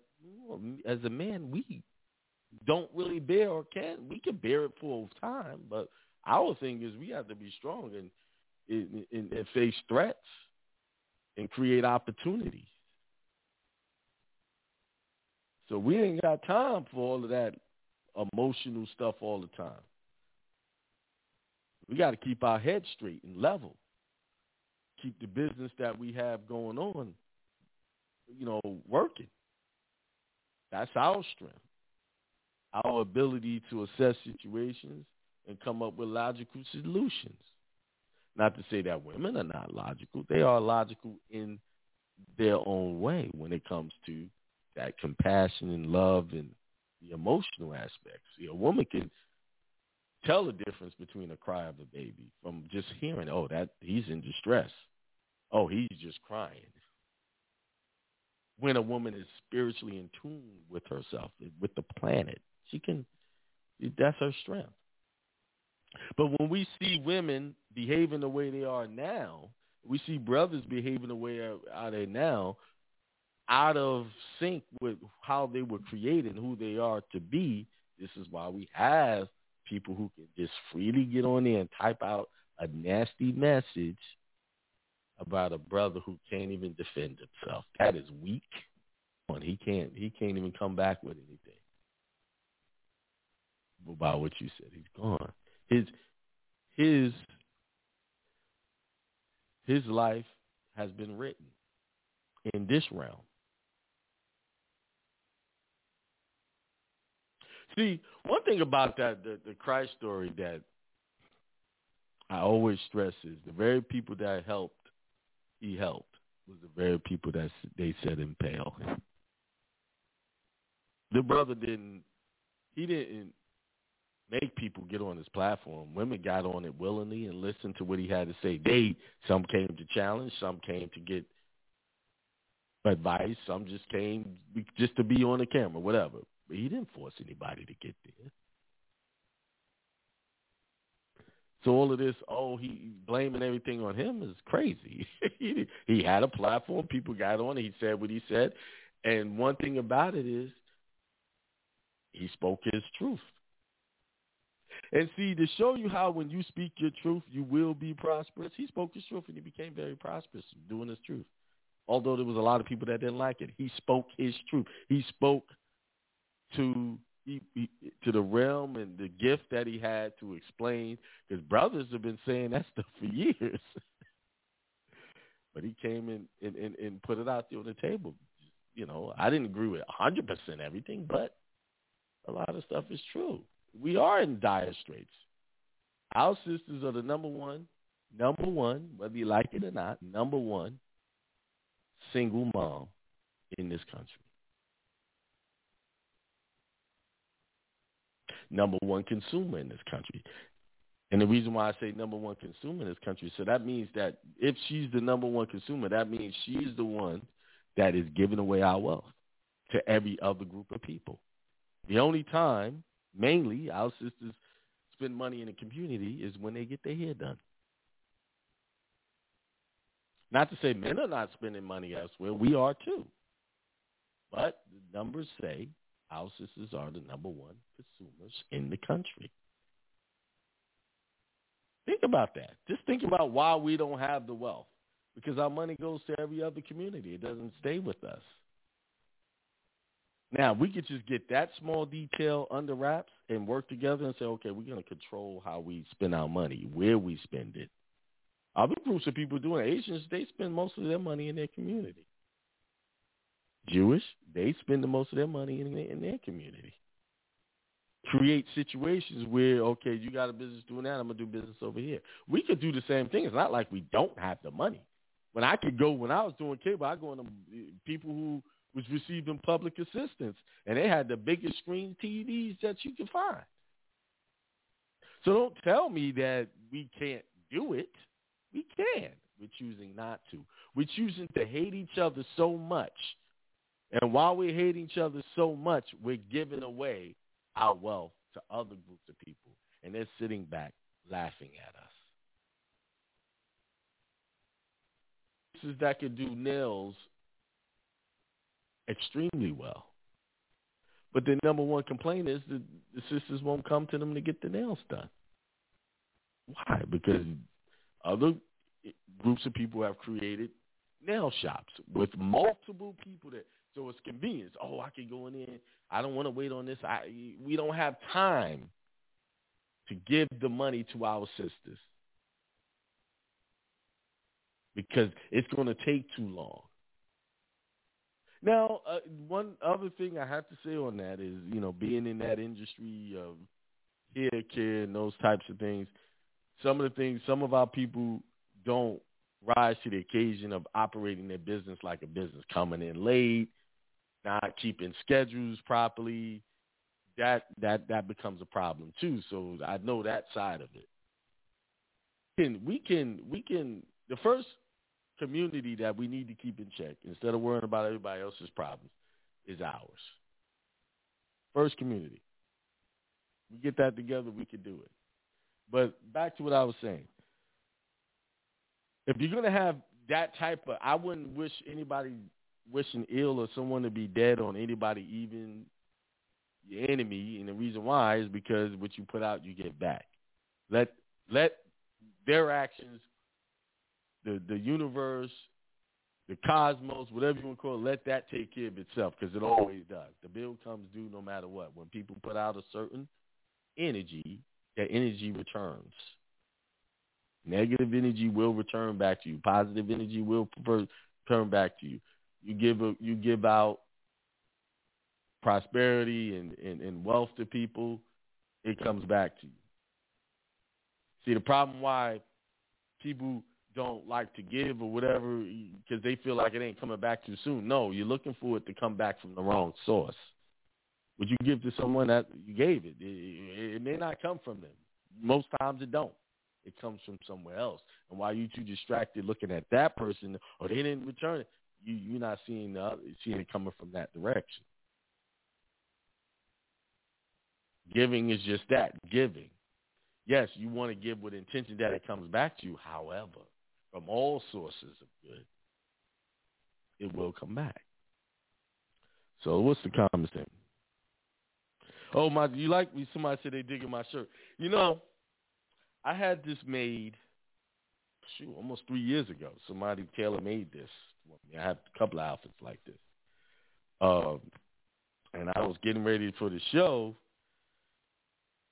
as a man, we don't really bear or can. We can bear it a time, but our thing is we have to be strong and, and, and, and face threats and create opportunities. So we ain't got time for all of that emotional stuff all the time. We got to keep our head straight and level. Keep the business that we have going on, you know, working. That's our strength. Our ability to assess situations and come up with logical solutions. Not to say that women are not logical. They are logical in their own way when it comes to that compassion and love and the emotional aspects. See, a woman can tell the difference between a cry of a baby from just hearing, oh, that he's in distress. Oh, he's just crying. When a woman is spiritually in tune with herself, with the planet, she can, that's her strength. But when we see women behaving the way they are now, we see brothers behaving the way are they now, out of sync with how they were created and who they are to be. This is why we have people who can just freely get on there and type out a nasty message about a brother who can't even defend himself. That is weak. He can't he can't even come back with anything about what you said. He's gone. His his his life has been written in this realm. See, one thing about that the, the Christ story that I always stress is the very people that helped he helped was the very people that they said impale. The brother didn't he didn't make people get on his platform. Women got on it willingly and listened to what he had to say. They some came to challenge, some came to get advice, some just came just to be on the camera, whatever. But he didn't force anybody to get there. So all of this, oh, he blaming everything on him is crazy. he, he had a platform, people got on it, he said what he said, and one thing about it is he spoke his truth. And see, to show you how when you speak your truth, you will be prosperous, he spoke his truth and he became very prosperous doing his truth. Although there was a lot of people that didn't like it. He spoke his truth. He spoke to he, he, to the realm and the gift that he had to explain. His brothers have been saying that stuff for years, but he came in and, and, and put it out there on the table. You know, I didn't agree with a 100% everything, but a lot of stuff is true. We are in dire straits. Our sisters are the number one, number one, whether you like it or not, number one single mom in this country. number one consumer in this country. And the reason why I say number one consumer in this country, so that means that if she's the number one consumer, that means she's the one that is giving away our wealth to every other group of people. The only time, mainly, our sisters spend money in the community is when they get their hair done. Not to say men are not spending money elsewhere. We are too. But the numbers say our sisters are the number one consumers in the country. Think about that. Just think about why we don't have the wealth. Because our money goes to every other community. It doesn't stay with us. Now, we could just get that small detail under wraps and work together and say, okay, we're going to control how we spend our money, where we spend it. Other groups of people doing Asians, they spend most of their money in their community. Jewish, they spend the most of their money in their, in their community. Create situations where, okay, you got a business doing that, I'm going to do business over here. We could do the same thing. It's not like we don't have the money. When I could go, when I was doing cable, I go to people who was receiving public assistance, and they had the biggest screen TVs that you could find. So don't tell me that we can't do it. We can. We're choosing not to. We're choosing to hate each other so much and while we hate each other so much, we're giving away our wealth to other groups of people. And they're sitting back laughing at us. This is that could do nails extremely well. But the number one complaint is that the sisters won't come to them to get the nails done. Why? Because other groups of people have created nail shops with multiple people that so it's convenience. Oh, I can go in there. I don't want to wait on this. I we don't have time to give the money to our sisters because it's going to take too long. Now, uh, one other thing I have to say on that is, you know, being in that industry of hair care and those types of things, some of the things, some of our people don't rise to the occasion of operating their business like a business, coming in late, not keeping schedules properly. That that that becomes a problem too. So I know that side of it. Can we can we can the first community that we need to keep in check instead of worrying about everybody else's problems is ours. First community. We get that together, we can do it. But back to what I was saying. If you're gonna have that type of I wouldn't wish anybody wishing ill or someone to be dead on anybody, even your enemy, and the reason why is because what you put out you get back. Let let their actions the the universe, the cosmos, whatever you want to call it, let that take care of itself because it always does. The bill comes due no matter what. When people put out a certain energy, that energy returns. Negative energy will return back to you. Positive energy will return back to you. You give a, you give out prosperity and, and, and wealth to people, it comes back to you. See, the problem why people don't like to give or whatever because they feel like it ain't coming back too soon. No, you're looking for it to come back from the wrong source. Would you give to someone that you gave it? It, it may not come from them. Most times it don't. It comes from somewhere else. And while you too distracted looking at that person, or they didn't return it, you you're not seeing the other, seeing it coming from that direction. Giving is just that giving. Yes, you want to give with intention that it comes back to you. However, from all sources of good, it will come back. So what's the comment thing? Oh my! You like me? Somebody said they digging my shirt. You know, I had this made, shoot, almost three years ago. Somebody tailor made this. I had a couple of outfits like this, um, and I was getting ready for the show,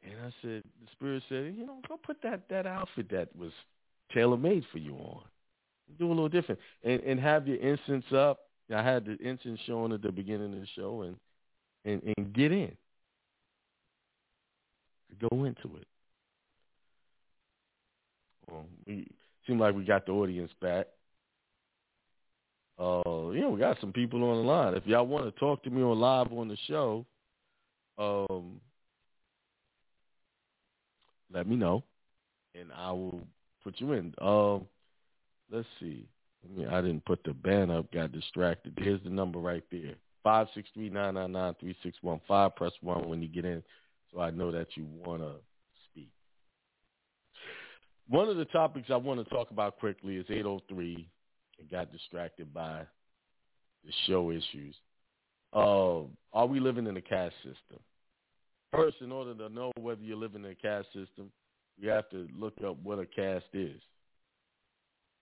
and I said, the spirit said, you know, go put that that outfit that was tailor made for you on. Do a little different, and and have your incense up. I had the incense showing at the beginning of the show, and and and get in, go into it. Well, we seem like we got the audience back. Uh, yeah, we got some people on the line. If y'all want to talk to me on live on the show, um, let me know, and I will put you in. Um, let's see. I mean, I didn't put the band up. Got distracted. Here's the number right there: five six three nine nine nine three six one five. Press one when you get in, so I know that you want to speak. One of the topics I want to talk about quickly is 803. and got distracted by the show issues. Uh, are we living in a caste system? First, in order to know whether you're living in a caste system, you have to look up what a caste is.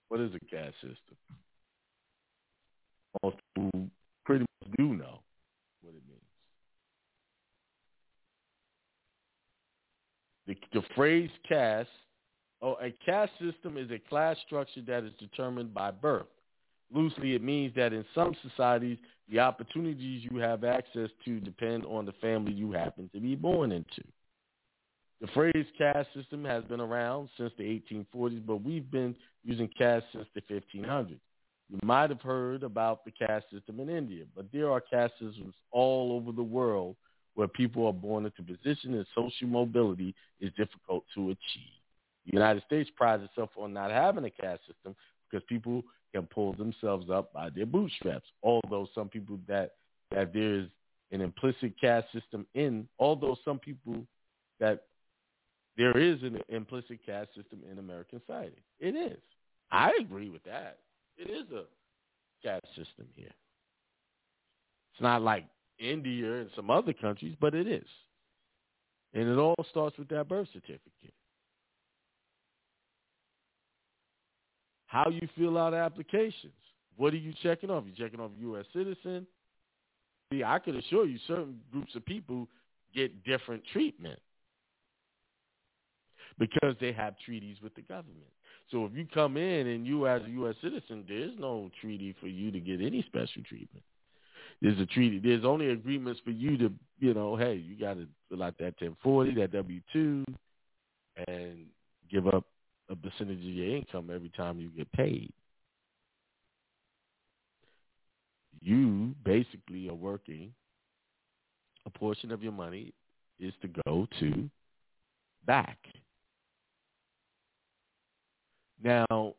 What is a caste system? Most people pretty much do know what it means. The, the phrase caste, oh, a caste system is a class structure that is determined by birth. Loosely, it means that in some societies, the opportunities you have access to depend on the family you happen to be born into. The phrase caste system has been around since the 1840s, but we've been using caste since the 1500s. You might have heard about the caste system in India, but there are caste systems all over the world where people are born into positions and social mobility is difficult to achieve. The United States prides itself on not having a caste system because people can pull themselves up by their bootstraps. Although some people that that there is an implicit caste system in, although some people that there is an implicit caste system in American society. It is. I agree with that. It is a caste system here. It's not like India and some other countries, but it is. And it all starts with that birth certificate. How you fill out applications. What are you checking off? You checking off U.S. citizen? See, I can assure you certain groups of people get different treatment because they have treaties with the government. So if you come in and you as a U.S. citizen, there's no treaty for you to get any special treatment. There's a treaty. There's only agreements for you to, you know, hey, you got to fill out that 1040, that W-2, and give up a percentage of your income every time you get paid. You basically are working. A portion of your money is to go to back now,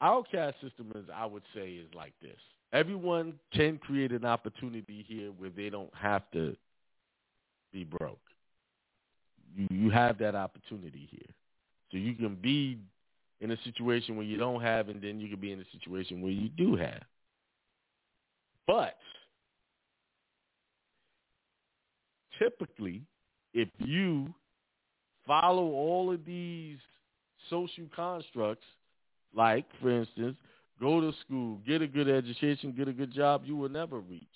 our caste system is, I would say, is like this. Everyone can create an opportunity here where they don't have to be broke. You you have that opportunity here, so you can be in a situation where you don't have, and then you can be in a situation where you do have. But typically, if you follow all of these social constructs, like, for instance, go to school, get a good education, get a good job, you will never reach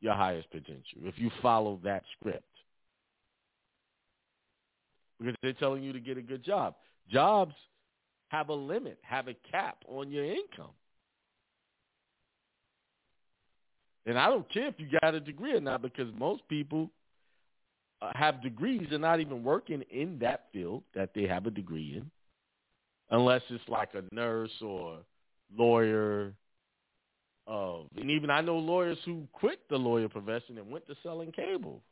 your highest potential if you follow that script. Because they're telling you to get a good job. Jobs have a limit, have a cap on your income. And I don't care if you got a degree or not because most people have degrees and not even working in that field that they have a degree in, unless it's like a nurse or lawyer. Uh, and even I know lawyers who quit the lawyer profession and went to selling cable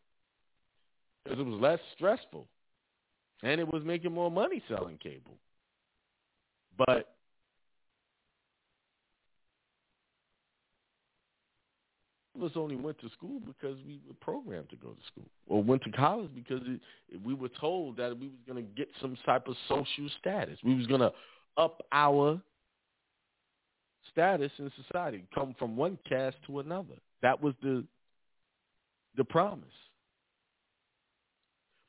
because it was less stressful, and it was making more money selling cable. But of us only went to school because we were programmed to go to school, or went to college because it, we were told that we was going to get some type of social status. We was going to up our status in society, come from one caste to another. That was the the promise.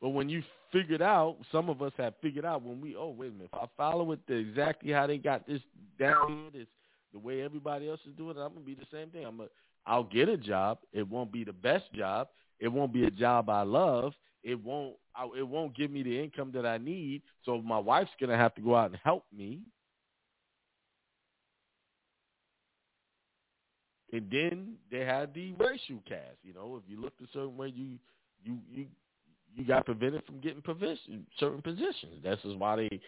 But when you figured out, some of us have figured out when we, oh wait a minute, if I follow it exactly how they got this down here, this the way everybody else is doing it, I'm gonna be the same thing. I'm gonna I'll get a job. It won't be the best job. It won't be a job I love. It won't. I, it won't give me the income that I need. So my wife's gonna have to go out and help me. And then they had the racial caste. You know, if you looked a certain way, you you you you got prevented from getting position, certain positions. This is why they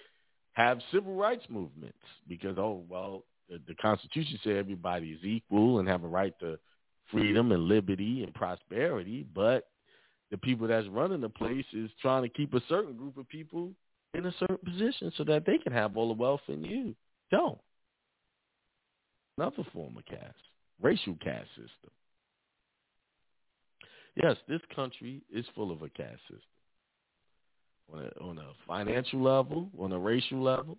have civil rights movements because oh well, the, the Constitution said everybody is equal and have a right to freedom and liberty and prosperity, but the people that's running the place is trying to keep a certain group of people in a certain position so that they can have all the wealth and you don't. Another form of caste, racial caste system. Yes, this country is full of a caste system. On a, on a financial level, on a racial level,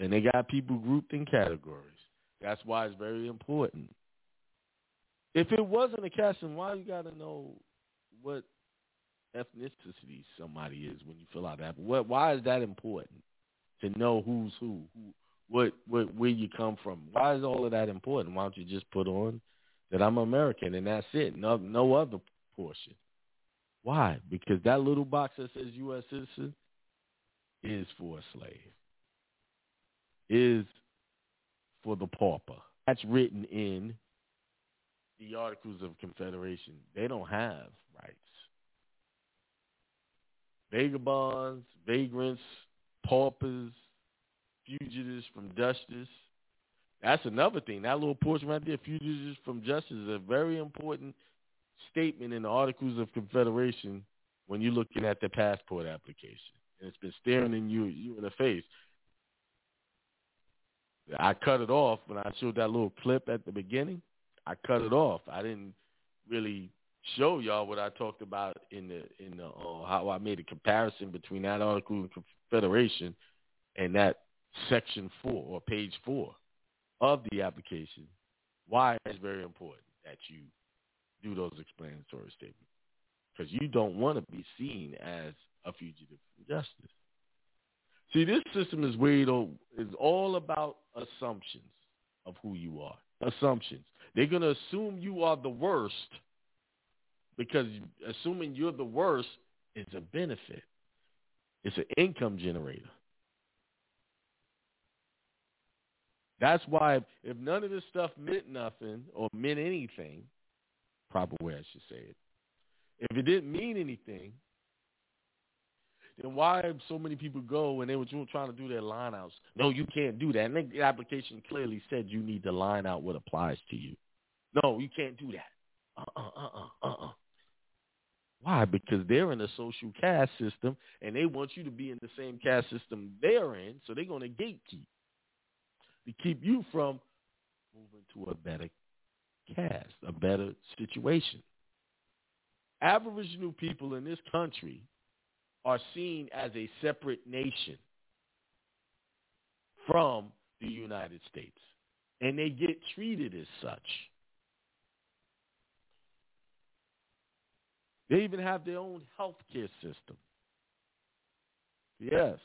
and they got people grouped in categories. That's why it's very important. If it wasn't a casting, why you got to know what ethnicity somebody is when you fill out that? What? Why is that important to know who's who, who, what, what, where you come from? Why is all of that important? Why don't you just put on that I'm American and that's it? No, no other portion. Why? Because that little box that says U.S. citizen is for a slave. Is for the pauper. That's written in the Articles of Confederation. They don't have rights. Vagabonds, vagrants, paupers, fugitives from justice. That's another thing. That little portion right there, fugitives from justice, is a very important statement in the Articles of Confederation when you're looking at the passport application. And it's been staring in you, you in the face. I cut it off when I showed that little clip at the beginning. I cut it off. I didn't really show y'all what I talked about in the in the uh, how I made a comparison between that article in Confederation and that section four or page four. of the application why it's very important that you do those explanatory statements. Because you don't want to be seen as a fugitive from justice. See, this system is way is all about assumptions of who you are. Assumptions. They're going to assume you are the worst because assuming you're the worst is a benefit. It's an income generator. That's why if none of this stuff meant nothing or meant anything, proper way I should say it, if it didn't mean anything, then why so many people go and they were trying to do their line outs? No, you can't do that. And the application clearly said you need to line out what applies to you. No, you can't do that. Uh-uh, uh-uh, uh-uh. Why? Because they're in a social caste system and they want you to be in the same caste system they're in, so they're going to gatekeep to keep you from moving to a better caste, a better situation. Aboriginal people in this country are seen as a separate nation from the United States, and they get treated as such. They even have their own health care system. Yes.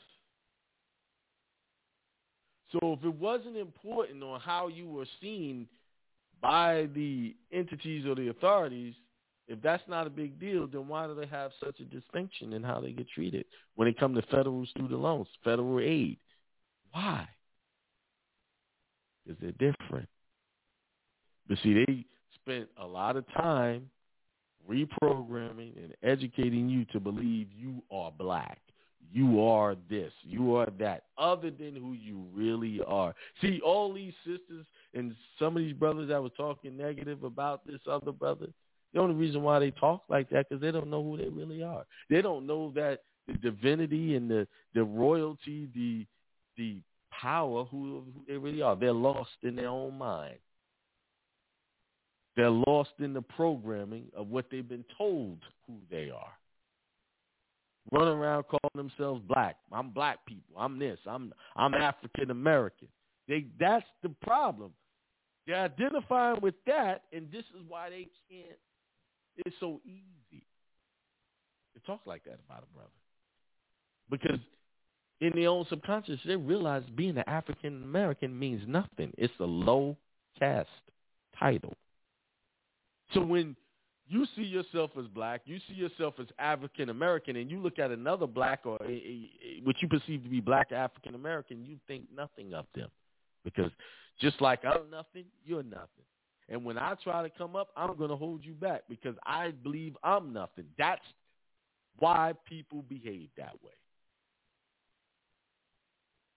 So if it wasn't important on how you were seen by the entities or the authorities, if that's not a big deal, then why do they have such a distinction in how they get treated when it comes to federal student loans, federal aid? Why? Because they're different. But see, they spent a lot of time reprogramming and educating you to believe you are black you are this, you are that, other than who you really are. See, all these sisters and some of these brothers that were talking negative about this other brother, the only reason why they talk like that because they don't know who they really are. They don't know that the divinity and the the royalty, the the power, who, who they really are. They're lost in their own mind. They're lost in the programming of what they've been told who they are running around calling themselves black. I'm black people. I'm this. I'm I'm African American. They that's the problem. They're identifying with that, and this is why they can't. It's so easy to talk like that about a brother because in their own subconscious they realize being an African American means nothing. It's a low caste title. So when you see yourself as black, you see yourself as African American, and you look at another black or a, a, a, what you perceive to be black African American, you think nothing of them, because just like I'm nothing, you're nothing. And when I try to come up, I'm going to hold you back because I believe I'm nothing. That's why people behave that way.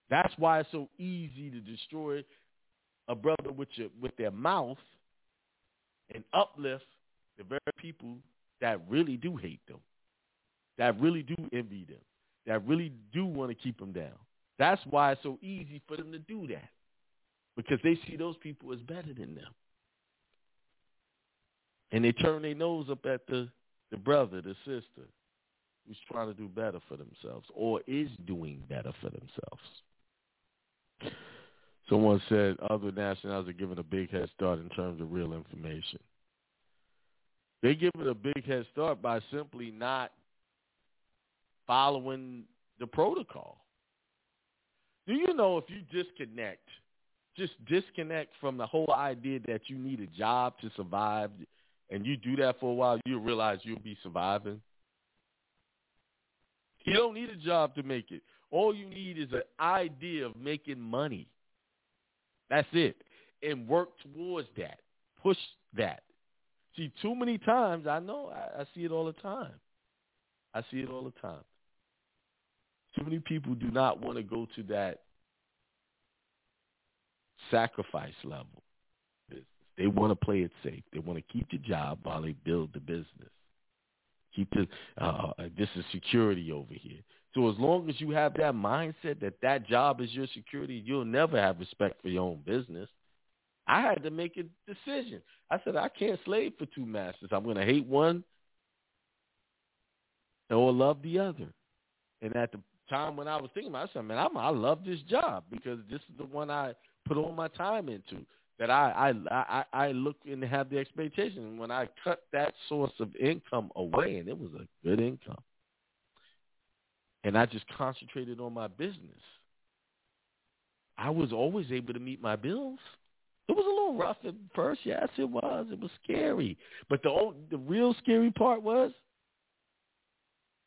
That's why it's so easy to destroy a brother with your with their mouth and uplift the very people that really do hate them, that really do envy them, that really do want to keep them down. That's why it's so easy for them to do that because they see those people as better than them. And they turn their nose up at the, the brother, the sister, who's trying to do better for themselves or is doing better for themselves. Someone said other nationalities are given a big head start in terms of real information. They give it a big head start by simply not following the protocol. Do you know if you disconnect, just disconnect from the whole idea that you need a job to survive, and you do that for a while, you realize you'll be surviving? You don't need a job to make it. All you need is an idea of making money. That's it. And work towards that. Push that. See, too many times, I know, I, I see it all the time. I see it all the time. Too many people do not want to go to that sacrifice level. They want to play it safe. They want to keep the job while they build the business. Keep the uh, uh, this is security over here. So as long as you have that mindset that that job is your security, you'll never have respect for your own business. I had to make a decision. I said, I can't slave for two masters. I'm going to hate one or love the other. And at the time when I was thinking about said, man, I'm, I love this job because this is the one I put all my time into that I I I, look and have the expectation when I cut that source of income away, and it was a good income, and I just concentrated on my business. I was always able to meet my bills. It was a little rough at first, yes, it was. It was scary, but the old, the real scary part was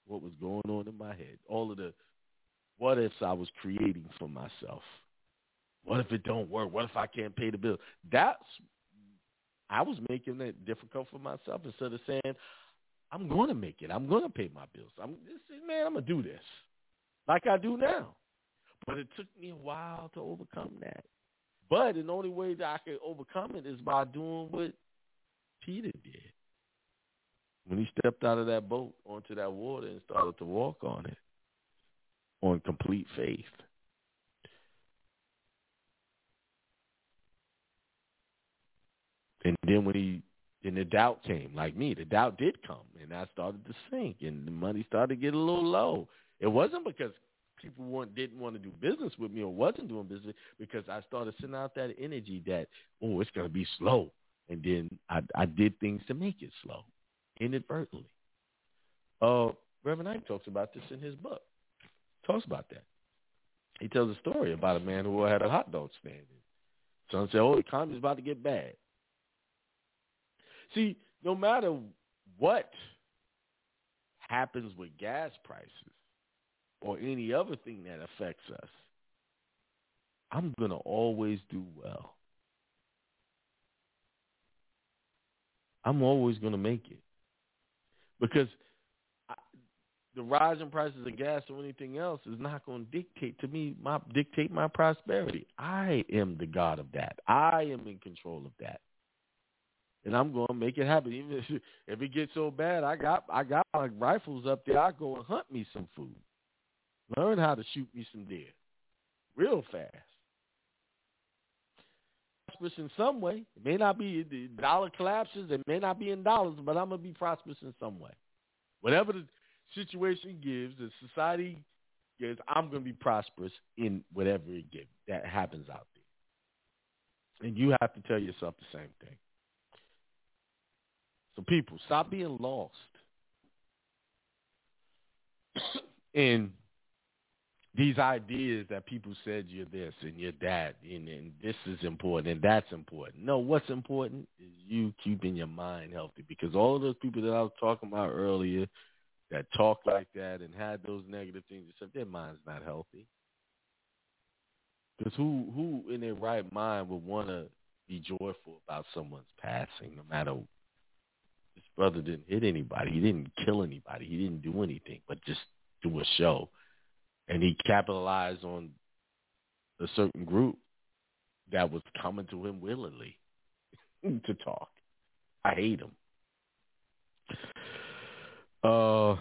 what was going on in my head. All of the what ifs I was creating for myself. What if it don't work? What if I can't pay the bill? That's I was making it difficult for myself instead of saying, I'm going to make it. I'm going to pay my bills. I'm man, I'm going to do this like I do now. But it took me a while to overcome that. But the only way that I could overcome it is by doing what Peter did. When he stepped out of that boat onto that water and started to walk on it on complete faith. And then when he and the doubt came, like me, the doubt did come, and I started to sink, and the money started to get a little low. It wasn't because people didn't want to do business with me or wasn't doing business, because I started sending out that energy that oh, it's going to be slow, and then I, I did things to make it slow, inadvertently. Uh, Reverend Knight talks about this in his book. Talks about that. He tells a story about a man who had a hot dog stand. Someone said, "Oh, the economy's about to get bad." See, no matter what happens with gas prices or any other thing that affects us, I'm going to always do well. I'm always going to make it. Because the rise in prices of gas or anything else is not going to dictate to me my dictate my prosperity. I am the God of that. I am in control of that and I'm going to make it happen. Even if, if it gets so bad, I got I got my rifles up there. I go and hunt me some food. Learn how to shoot me some deer, real fast. Prosperous in some way. It may not be the dollar collapses. It may not be in dollars, but I'm gonna be prosperous in some way. Whatever the situation gives, the society gives, I'm gonna be prosperous in whatever it gives that happens out there. And you have to tell yourself the same thing. So people, stop being lost in these ideas that people said you're this and you're that and, and this is important and that's important. No, what's important is you keeping your mind healthy because all of those people that I was talking about earlier that talk like that and had those negative things, except their mind's not healthy. Because who who in their right mind would want to be joyful about someone's passing, no matter his brother didn't hit anybody. He didn't kill anybody. He didn't do anything but just do a show. And he capitalized on a certain group that was coming to him willingly to talk. I hate him. Uh, all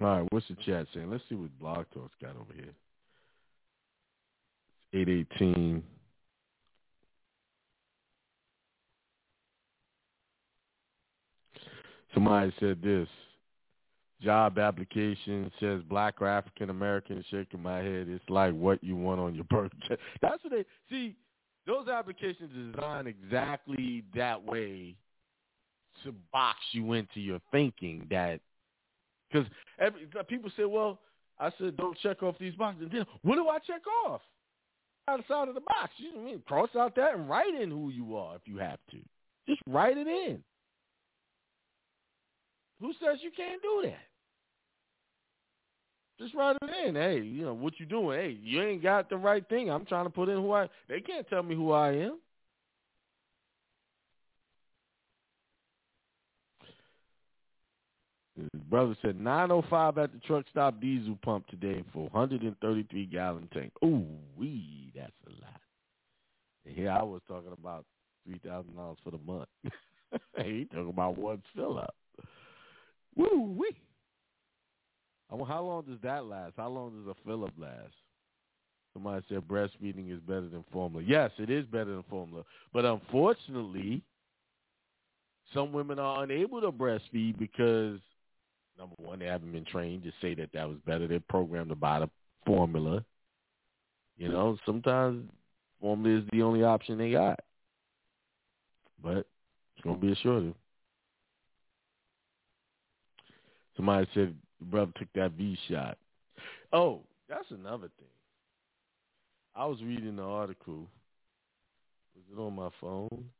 right, what's the chat saying? Let's see what Blog Talk's got over here. 818 Somebody said this. Job application says black or African American shaking my head. It's like what you want on your birth. That's what they see. Those applications are designed exactly that way to box you into your thinking that because people say, well, I said don't check off these boxes. Then what do I check off? Outside of the box, you know I mean? Cross out that and write in who you are if you have to. Just write it in. Who says you can't do that? Just write it in. Hey, you know what you doing? Hey, you ain't got the right thing. I'm trying to put in who I. They can't tell me who I am. His brother said 905 at the truck stop diesel pump today for 133 gallon tank. Ooh, wee, that's a lot. And here I was talking about three thousand dollars for the month. he talking about one fill up. Woo wee. Uh, how long does that last? How long does a fill up last? Somebody said breastfeeding is better than formula. Yes, it is better than formula. But unfortunately, some women are unable to breastfeed because, number one, they haven't been trained to say that that was better. They're programmed to buy the formula. You know, sometimes formula is the only option they got. But it's gonna be a shortage. Somebody said the brother took that V shot. Oh, that's another thing. I was reading the article. Was it on my phone?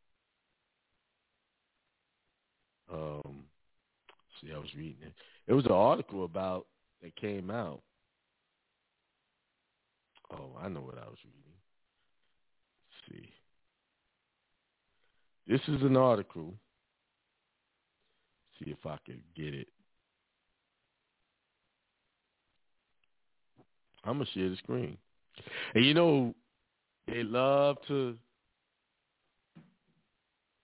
Um, see, I was reading it. It was an article about that came out. Oh, I know what I was reading. Let's see. This is an article. See if I could get it. I'm gonna share the screen. And you know, they love to.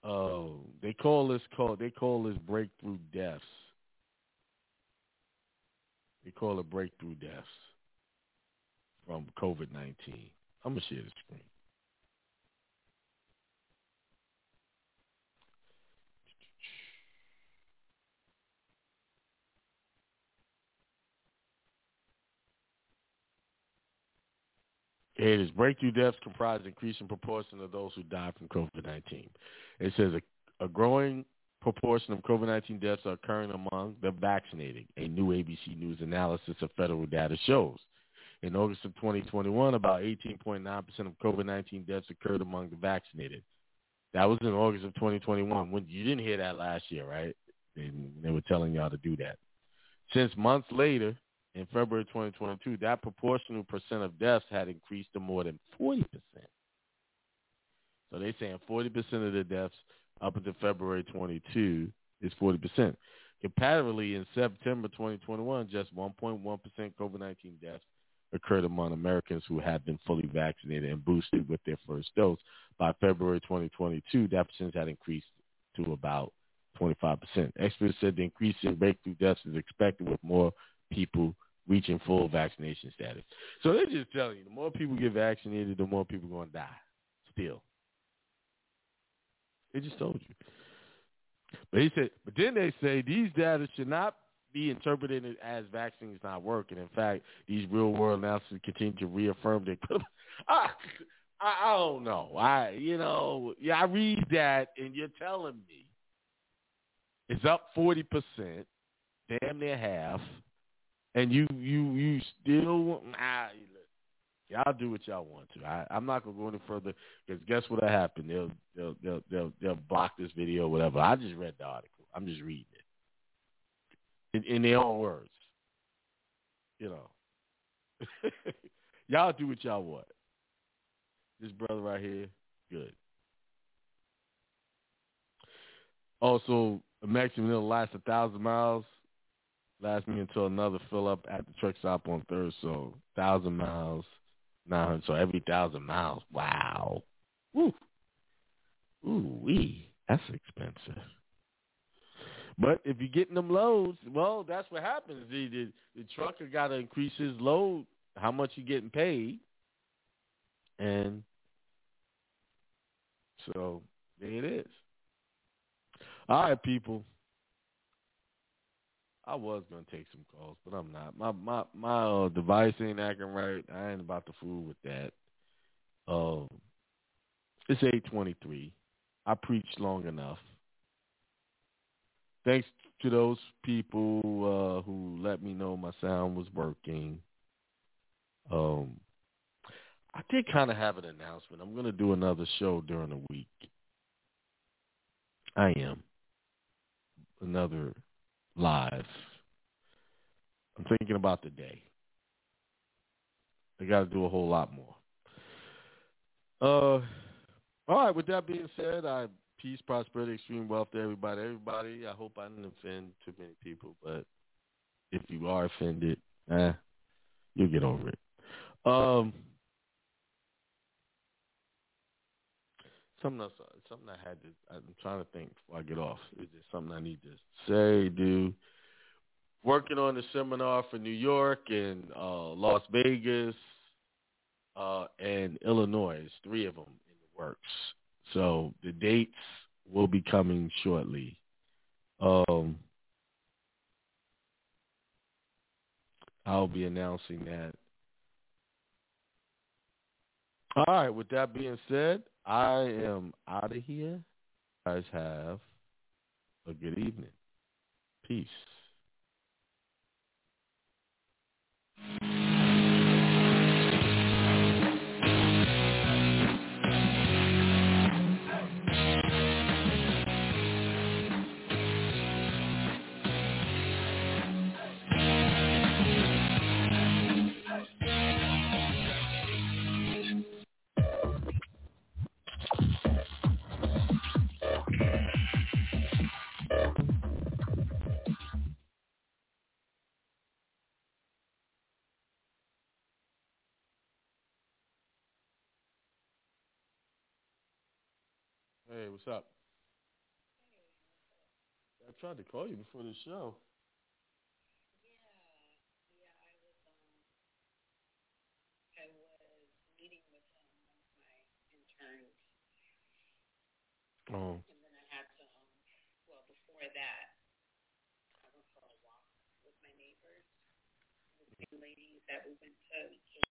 Oh, they call this call. They call this breakthrough deaths. They call it breakthrough deaths from COVID nineteen. I'm gonna share the screen. It is breakthrough deaths comprise increasing proportion of those who die from COVID-19. It says a, a growing proportion of COVID-19 deaths are occurring among the vaccinated, a new ABC News analysis of federal data shows. In August of 2021, about 18.9% of COVID-19 deaths occurred among the vaccinated. That was in August of 2021. When you didn't hear that last year, right? They, they were telling y'all to do that. Since months later, in February 2022, that proportional percent of deaths had increased to more than 40%. So they're saying 40% of the deaths up until February 22 is 40%. Comparatively, in September 2021, just 1.1% COVID-19 deaths occurred among Americans who had been fully vaccinated and boosted with their first dose. By February 2022, that percentage had increased to about 25%. Experts said the increase in breakthrough deaths is expected with more people reaching full vaccination status. So they're just telling you, the more people get vaccinated, the more people are going to die. Still. They just told you. But he said, but then they say these data should not be interpreted as vaccines not working. In fact, these real world analysis continue to reaffirm that. I, ah, I, I don't know. I, you know, yeah, I read that, and you're telling me it's up forty percent, damn near half and you you you still nah, y'all do what y'all want to. I, I'm not gonna go any further because guess what happened? They'll they'll they'll they'll they'll block this video, or whatever. I just read the article. I'm just reading it in, in their own words. You know, y'all do what y'all want. This brother right here, good. Also, a maximum will last a thousand miles last me until another fill up at the truck stop on Thursday. So thousand miles, nine hundred. So every thousand miles, wow. Woo. Ooh wee. That's expensive. But if you're getting them loads, well, that's what happens. The the, the trucker got to increase his load, how much you getting paid, and so there it is. All right, people. I was gonna take some calls, but I'm not. My my my uh, device ain't acting right. I ain't about to fool with that. Um, it's eight twenty three. I preached long enough. Thanks to those people uh, who let me know my sound was working. Um, I did kind of have an announcement. I'm to do another show during the week. I am another live. I'm thinking about the day. They got to do a whole lot more. Uh, all right. With that being said, I peace, prosperity, extreme wealth to everybody. Everybody. I hope I didn't offend too many people, but if you are offended, eh, you'll get over it. Um, something else. Something I had to. I'm trying to think before I get off. Is there something I need to say, do? Working on the seminar for New York and uh, Las Vegas uh, and Illinois. Three of them in the works. So the dates will be coming shortly. Um, I'll be announcing that All right. With that being said, I am out of here. You guys have a good evening. Peace. Hey, what's up? I tried to call you before the show. Yeah. Yeah, I was um I was meeting with some one of my interns. Oh. And then I had to, um, well, before that, I went for a walk with my neighbors, the two ladies that we went to